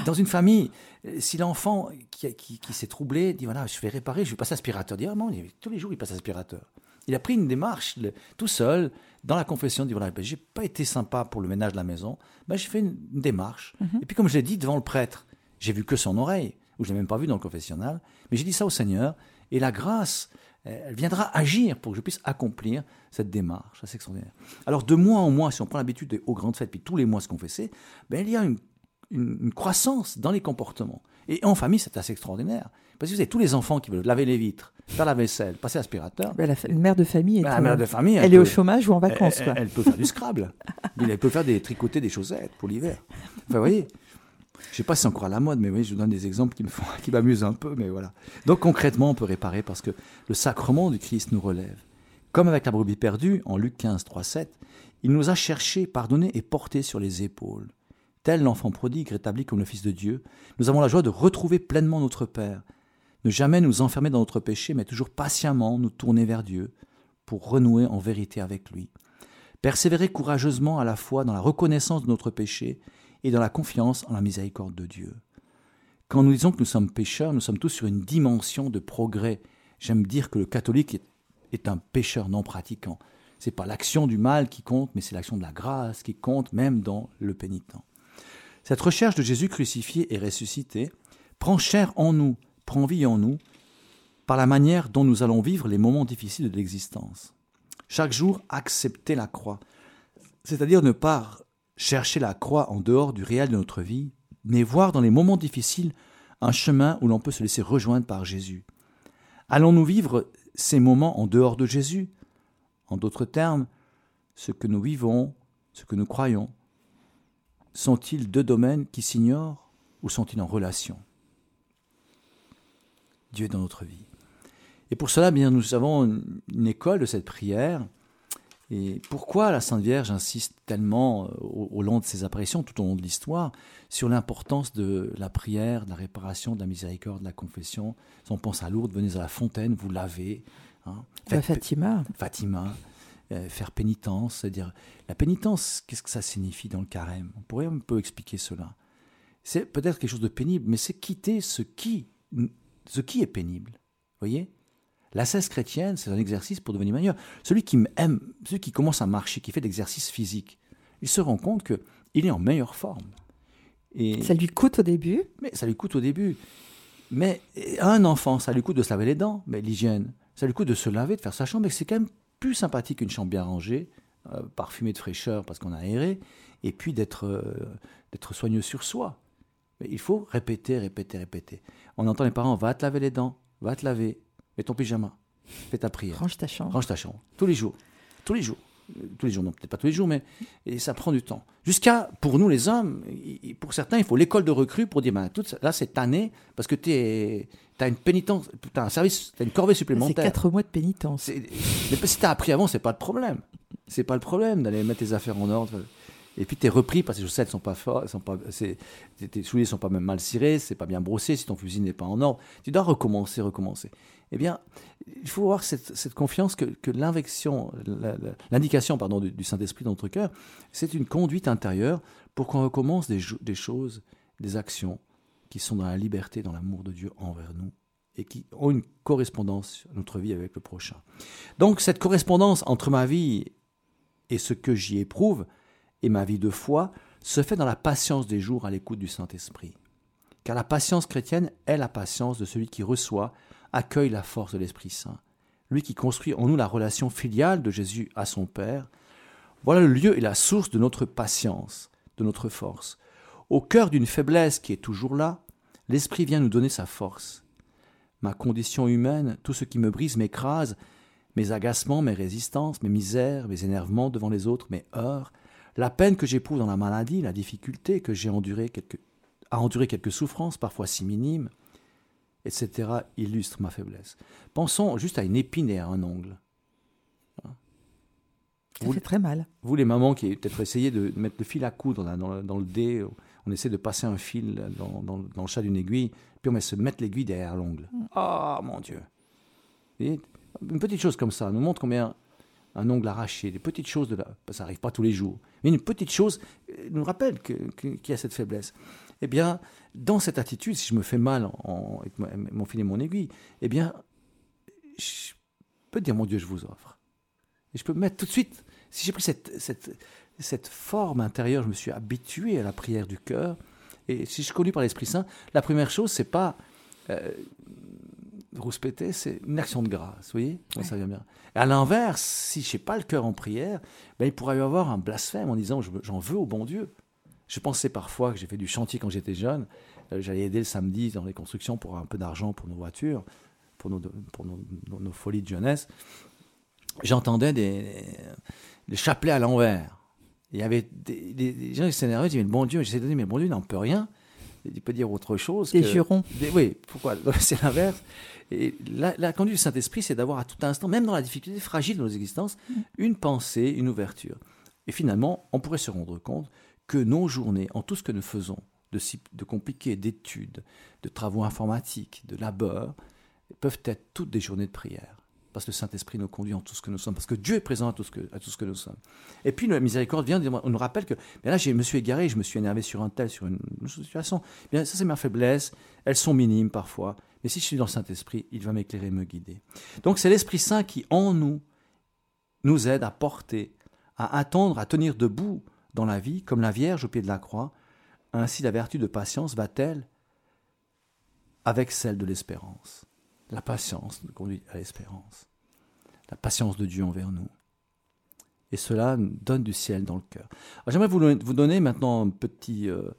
[SPEAKER 2] dans une famille, euh, si l'enfant qui, qui- qui s'est troublé dit voilà, je vais réparer, je vais passer aspirateur, dit ah non, tous les jours il passe aspirateur. Il a pris une démarche le- tout seul dans la confession, dit voilà, ben, j'ai pas été sympa pour le ménage de la maison, ben, j'ai fait une, une démarche. Et puis comme je l'ai dit devant le prêtre, j'ai vu que son oreille, ou je l'ai même pas vu dans le confessionnal, mais j'ai dit ça au Seigneur, et la grâce, elle viendra agir pour que je puisse accomplir cette démarche. C'est extraordinaire. Alors, de mois en mois, si on prend l'habitude des- aux grandes fêtes, puis tous les mois se confesser, ben, il y a une, une- une croissance dans les comportements. Et en famille, c'est assez extraordinaire. Parce que vous avez tous les enfants qui veulent laver les vitres, faire la vaisselle, passer l'aspirateur.
[SPEAKER 1] Ben, la, mère de famille est,
[SPEAKER 2] Ben, la mère de famille,
[SPEAKER 1] elle,
[SPEAKER 2] elle
[SPEAKER 1] est au chômage ou en vacances.
[SPEAKER 2] elle,
[SPEAKER 1] quoi.
[SPEAKER 2] elle peut faire du Scrabble. Elle peut faire des tricoter des chaussettes pour l'hiver. Enfin, vous voyez. Je sais pas si c'est encore à la mode, mais oui, je vous donne des exemples qui me font, qui m'amusent un peu, mais voilà. Donc concrètement, on peut réparer parce que le sacrement du Christ nous relève. Comme avec la brebis perdue, en Luc 15, 3, 7, il nous a cherché, pardonné et porté sur les épaules. Tel l'enfant prodigue rétabli comme le Fils de Dieu, nous avons la joie de retrouver pleinement notre Père. Ne jamais nous enfermer dans notre péché, mais toujours patiemment nous tourner vers Dieu pour renouer en vérité avec lui. Persévérer courageusement à la fois dans la reconnaissance de notre péché et dans la confiance en la miséricorde de Dieu. Quand nous disons que nous sommes pécheurs, nous sommes tous sur une dimension de progrès. J'aime dire que le catholique est, un pécheur non pratiquant. C'est pas l'action du mal qui compte, mais c'est l'action de la grâce qui compte, même dans le pénitent. Cette recherche de Jésus crucifié et ressuscité prend chair en nous, prend vie en nous, par la manière dont nous allons vivre les moments difficiles de l'existence. Chaque jour, accepter la croix, c'est-à-dire ne pas chercher la croix en dehors du réel de notre vie, mais voir dans les moments difficiles un chemin où l'on peut se laisser rejoindre par Jésus. Allons-nous vivre ces moments en dehors de Jésus? En d'autres termes, ce que nous vivons, ce que nous croyons, sont-ils deux domaines qui s'ignorent ou sont-ils en relation? Dieu est dans notre vie. Et pour cela, bien, nous avons une, école de cette prière. Et pourquoi la Sainte Vierge insiste tellement euh, au, au long de ses apparitions, tout au long de l'histoire, sur l'importance de la prière, de la réparation, de la miséricorde, de la confession? Si on pense à Lourdes, venez à la fontaine, vous lavez. hein. Faites-
[SPEAKER 1] Fatima.
[SPEAKER 2] Fatima, euh, faire pénitence, c'est-à-dire la pénitence, qu'est-ce que ça signifie dans le carême? On pourrait un peu expliquer cela. C'est peut-être quelque chose de pénible, mais c'est quitter ce qui, ce qui est pénible. Voyez? La cesse chrétienne, c'est un exercice pour devenir meilleur. Celui qui aime, celui qui commence à marcher, qui fait de l'exercice physique, il se rend compte que il est en meilleure forme. Et
[SPEAKER 1] Ça lui coûte au début.
[SPEAKER 2] mais ça lui coûte au début. Mais à un enfant, ça lui coûte de se laver les dents, mais l'hygiène. Ça lui coûte de se laver, de faire sa chambre, mais c'est quand même plus sympathique qu'une chambre bien rangée, euh, parfumée de fraîcheur parce qu'on a aéré, et puis d'être euh, d'être soigneux sur soi. Mais il faut répéter, répéter, répéter. On entend les parents, va te laver les dents, va te laver, mets ton pyjama, fais ta prière.
[SPEAKER 1] Range ta chambre.
[SPEAKER 2] Range ta chambre. Tous les jours. Tous les jours. Tous les jours, non, peut-être pas tous les jours, mais et ça prend du temps. Jusqu'à, pour nous les hommes, pour certains, il faut l'école de recrue pour dire, ben, toute, là, cette année, parce que tu as une pénitence, tu as un service, tu as une corvée
[SPEAKER 1] C'est
[SPEAKER 2] supplémentaire.
[SPEAKER 1] quatre mois de pénitence.
[SPEAKER 2] C'est- Mais si tu as appris avant, c'est pas le problème. C'est pas le problème d'aller mettre tes affaires en ordre. Et puis tu es repris parce que les chaussettes sont pas fortes, sont pas, tes- souliers sont pas même mal cirés, c'est pas bien brossé, si ton fusil n'est pas en ordre, tu dois recommencer, recommencer. Eh bien, il faut avoir cette, cette confiance que, que l'indication pardon du, Saint-Esprit dans notre cœur, c'est une conduite intérieure pour qu'on recommence des, des choses, des actions qui sont dans la liberté, dans l'amour de Dieu envers nous et qui ont une correspondance notre vie avec le prochain. Donc cette correspondance entre ma vie et ce que j'y éprouve et ma vie de foi se fait dans la patience des jours à l'écoute du Saint-Esprit. Car la patience chrétienne est la patience de celui qui reçoit, accueille la force de l'Esprit Saint. Lui qui construit en nous la relation filiale de Jésus à son Père. Voilà le lieu et la source de notre patience, de notre force. Au cœur d'une faiblesse qui est toujours là, l'Esprit vient nous donner sa force. ma condition humaine, tout ce qui me brise, m'écrase, mes agacements, mes résistances, mes misères, mes énervements devant les autres, mes heurts, la peine que j'éprouve dans la maladie, la difficulté que j'ai enduré quelques, à endurer quelques souffrances, parfois si minimes, etc., illustre ma faiblesse. Pensons juste à une épine et à un ongle.
[SPEAKER 1] Ça fait très mal.
[SPEAKER 2] Vous, les mamans qui peut-être essayé de mettre le fil à coudre dans, le dé, on essaie de passer un fil dans, le chat d'une aiguille, puis on met se mettre l'aiguille derrière l'ongle. Ah, mon Dieu Une petite chose comme ça nous montre combien un ongle arraché, des petites choses de là, ça n'arrive pas tous les jours, mais une petite chose euh, nous rappelle qu'il y a cette faiblesse. Eh bien, dans cette attitude, si je me fais mal en, avec mon fil et mon aiguille, eh bien, je peux dire, mon Dieu, je vous offre. Et je peux mettre tout de suite si j'ai pris cette, cette, cette, forme intérieure, je me suis habitué à la prière du cœur. Et si je suis conduis par l'Esprit Saint, la première chose, c'est pas euh, rouspéter, c'est une action de grâce. Vous voyez ça vient bien. Et à l'inverse, si je n'ai pas le cœur en prière, ben, il pourrait y avoir un blasphème en disant j'en veux au bon Dieu. Je pensais parfois que j'ai fait du chantier quand j'étais jeune. Euh, j'allais aider le samedi dans les constructions pour un peu d'argent pour nos voitures, pour nos, pour nos, nos folies de jeunesse. J'entendais des, le chapelet à l'envers. Il y avait des, gens qui s'énervaient, ils disaient, mais bon Dieu, j'essaie de dire, mais bon Dieu n'en peut rien. Il peut dire autre chose.
[SPEAKER 1] Des jurons.
[SPEAKER 2] oui, pourquoi C'est l'inverse. Et la, la, conduite du Saint-Esprit, c'est d'avoir à tout instant, même dans la difficulté fragile de nos existences, mm. une pensée, une ouverture. Et finalement, on pourrait se rendre compte que nos journées, en tout ce que nous faisons, de, de compliqués, d'études, de travaux informatiques, de labeur, peuvent être toutes des journées de prière parce que le Saint-Esprit nous conduit en tout ce que nous sommes, parce que Dieu est présent à tout ce que, à tout ce que nous sommes. Et puis la miséricorde vient, on nous rappelle que bien là, je me suis égaré, je me suis énervé sur un tel, sur une, situation. Bien, ça, c'est ma faiblesse. Elles sont minimes parfois. Mais si je suis dans le Saint-Esprit, il va m'éclairer, me guider. Donc c'est l'Esprit Saint qui, en nous, nous aide à porter, à attendre, à tenir debout dans la vie, comme la Vierge au pied de la croix. Ainsi, la vertu de patience va-t-elle avec celle de l'espérance la patience nous conduit à l'espérance. La patience de Dieu envers nous. Et cela donne du ciel dans le cœur. J'aimerais vous, donner maintenant un petit, euh,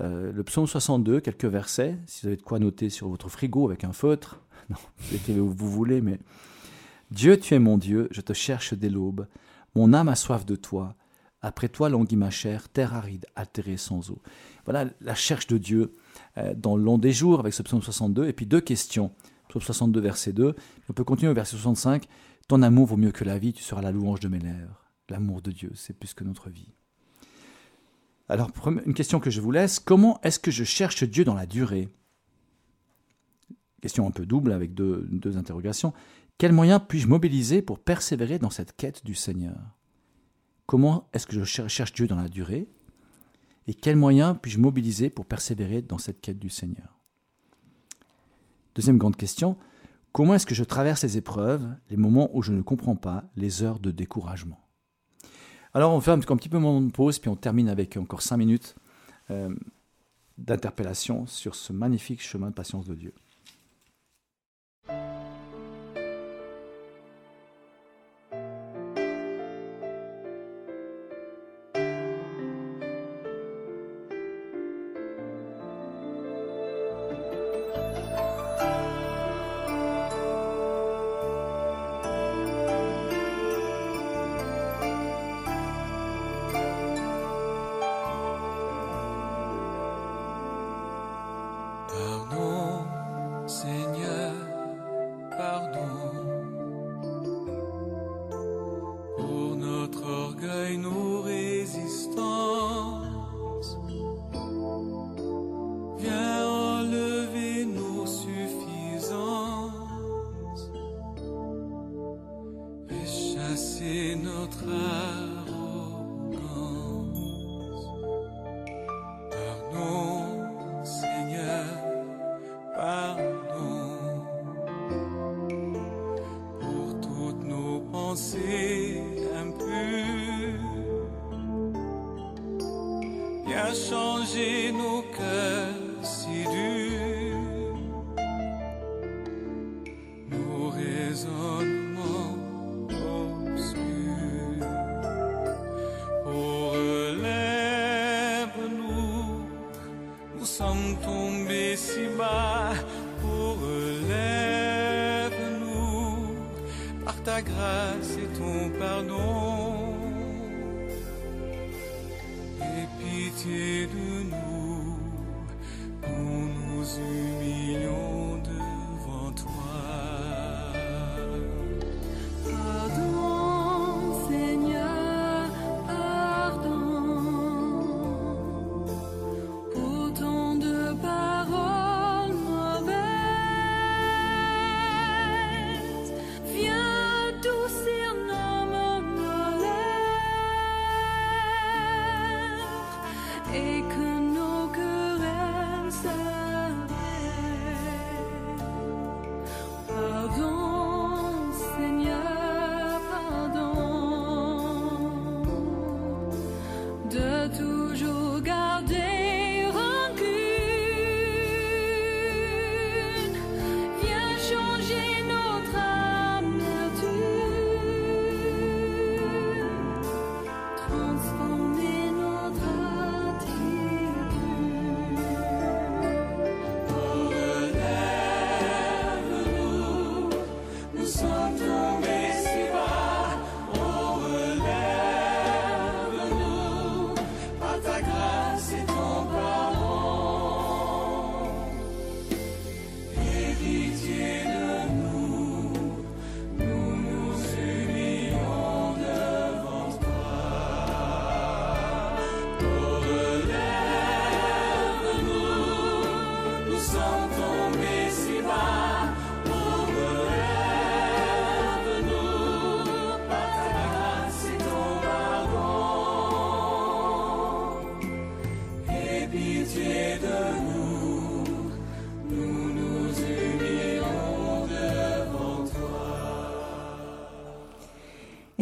[SPEAKER 2] euh, le psaume 62, quelques versets, si vous avez de quoi noter sur votre frigo avec un feutre. Non, mettez où vous voulez, mais Dieu, tu es mon Dieu, je te cherche dès l'aube. Mon âme a soif de toi. Après toi languit ma chair, terre aride, altérée sans eau. Voilà la cherche de Dieu euh, dans le long des jours avec ce psaume 62. Et puis deux questions. 62, verset 2. On peut continuer au verset 65. Ton amour vaut mieux que la vie, tu seras la louange de mes lèvres. L'amour de Dieu, c'est plus que notre vie. Alors, une question que je vous laisse. Comment est-ce que je cherche Dieu dans la durée? Question un peu double avec deux, deux interrogations. Quels moyens puis-je mobiliser pour persévérer dans cette quête du Seigneur? Comment est-ce que je cherche Dieu dans la durée? Et quels moyens puis-je mobiliser pour persévérer dans cette quête du Seigneur? Deuxième grande question, comment est-ce que je traverse les épreuves, les moments où je ne comprends pas, les heures de découragement? Alors on fait un, petit peu de pause, puis on termine avec encore cinq minutes euh, d'interpellation sur ce magnifique chemin de patience de Dieu.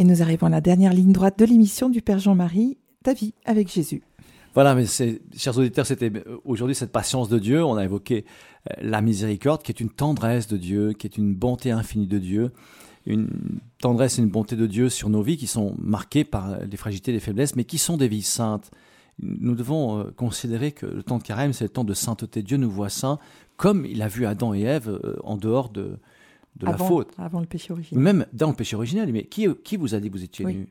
[SPEAKER 5] Et nous
[SPEAKER 1] arrivons à la dernière ligne droite de l'émission du Père Jean-Marie, Ta vie avec Jésus.
[SPEAKER 2] Voilà, mais chers auditeurs, c'était euh, aujourd'hui cette patience de Dieu. On a évoqué euh, la miséricorde, qui est une tendresse de Dieu, qui est une bonté infinie de Dieu, une tendresse et une bonté de Dieu sur nos vies qui sont marquées par les fragilités, les faiblesses, mais qui sont des vies saintes. Nous devons euh, considérer que le temps de carême, c'est le temps de sainteté. Dieu nous voit saints, comme il a vu Adam et Ève en dehors de, de la faute.
[SPEAKER 1] Avant le péché originel.
[SPEAKER 2] Même dans le péché originel, mais qui, qui vous a dit que vous étiez
[SPEAKER 1] Oui.
[SPEAKER 2] nus?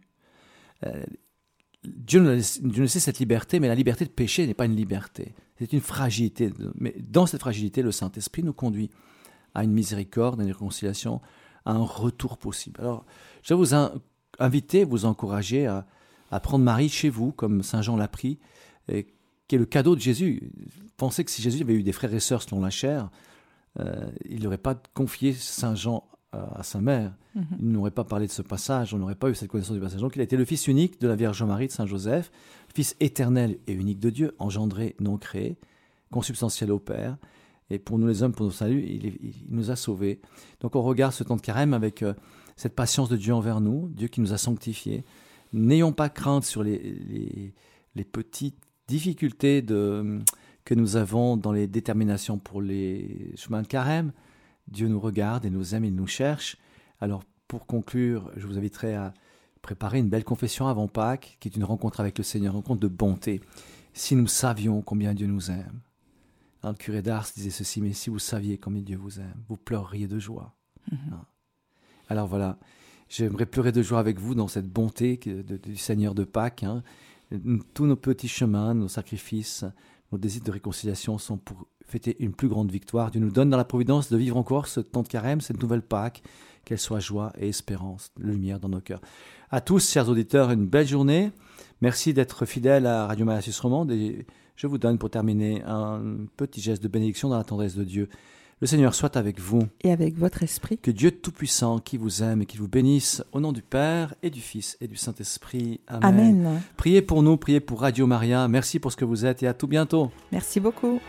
[SPEAKER 2] Euh, Dieu nous, laisse, cette liberté, mais la liberté de pécher n'est pas une liberté. C'est une fragilité. Mais dans cette fragilité, le Saint-Esprit nous conduit à une miséricorde, à une réconciliation, à un retour possible. Alors, je vais vous in- inviter, vous encourager à, à prendre Marie chez vous, comme Saint Jean l'a pris, et qui est le cadeau de Jésus. Pensez que si Jésus avait eu des frères et sœurs selon la chair, euh, il n'aurait pas confié Saint Jean à, sa mère.
[SPEAKER 1] Mhm.
[SPEAKER 2] Il n'aurait pas parlé de ce passage, on n'aurait pas eu cette connaissance du passage. Donc il a été le fils unique de la Vierge Marie de Saint Joseph, fils éternel et unique de Dieu, engendré, non créé, consubstantiel au Père. Et pour nous les hommes, pour nos salut, il, nous a sauvés. Donc on regarde ce temps de carême avec euh, cette patience de Dieu envers nous, Dieu qui nous a sanctifiés. N'ayons pas crainte sur les, les, les petites difficultés de, que nous avons dans les déterminations pour les chemins de carême. Dieu nous regarde et nous aime, il nous cherche. Alors pour conclure, je vous inviterai à préparer une belle confession avant Pâques, qui est une rencontre avec le Seigneur, une rencontre de bonté. Si nous savions combien Dieu nous aime. Un curé d'Ars disait ceci, mais si vous saviez combien Dieu vous aime, vous pleureriez de joie. Hein. Alors voilà, j'aimerais pleurer de joie avec vous dans cette bonté de- du Seigneur de Pâques. hein. Tous nos petits chemins, nos sacrifices, nos désirs de réconciliation sont pour fêter une plus grande victoire. Dieu nous donne dans la providence de vivre encore ce temps de carême, cette nouvelle Pâques, qu'elle soit joie et espérance, lumière dans nos cœurs. À tous, chers auditeurs, une belle journée. Merci d'être fidèles à Radio Maria Suisse Romande et je vous donne pour terminer un petit geste de bénédiction dans la tendresse de Dieu. Le Seigneur soit avec vous.
[SPEAKER 1] Et avec votre esprit.
[SPEAKER 2] Que Dieu Tout-Puissant, qui vous aime et qui vous bénisse, au nom du Père et du Fils et du Saint-Esprit. Amen.
[SPEAKER 1] Amen.
[SPEAKER 2] Priez pour nous, priez pour Radio Maria. Merci pour ce que vous êtes et à tout bientôt.
[SPEAKER 1] Merci beaucoup.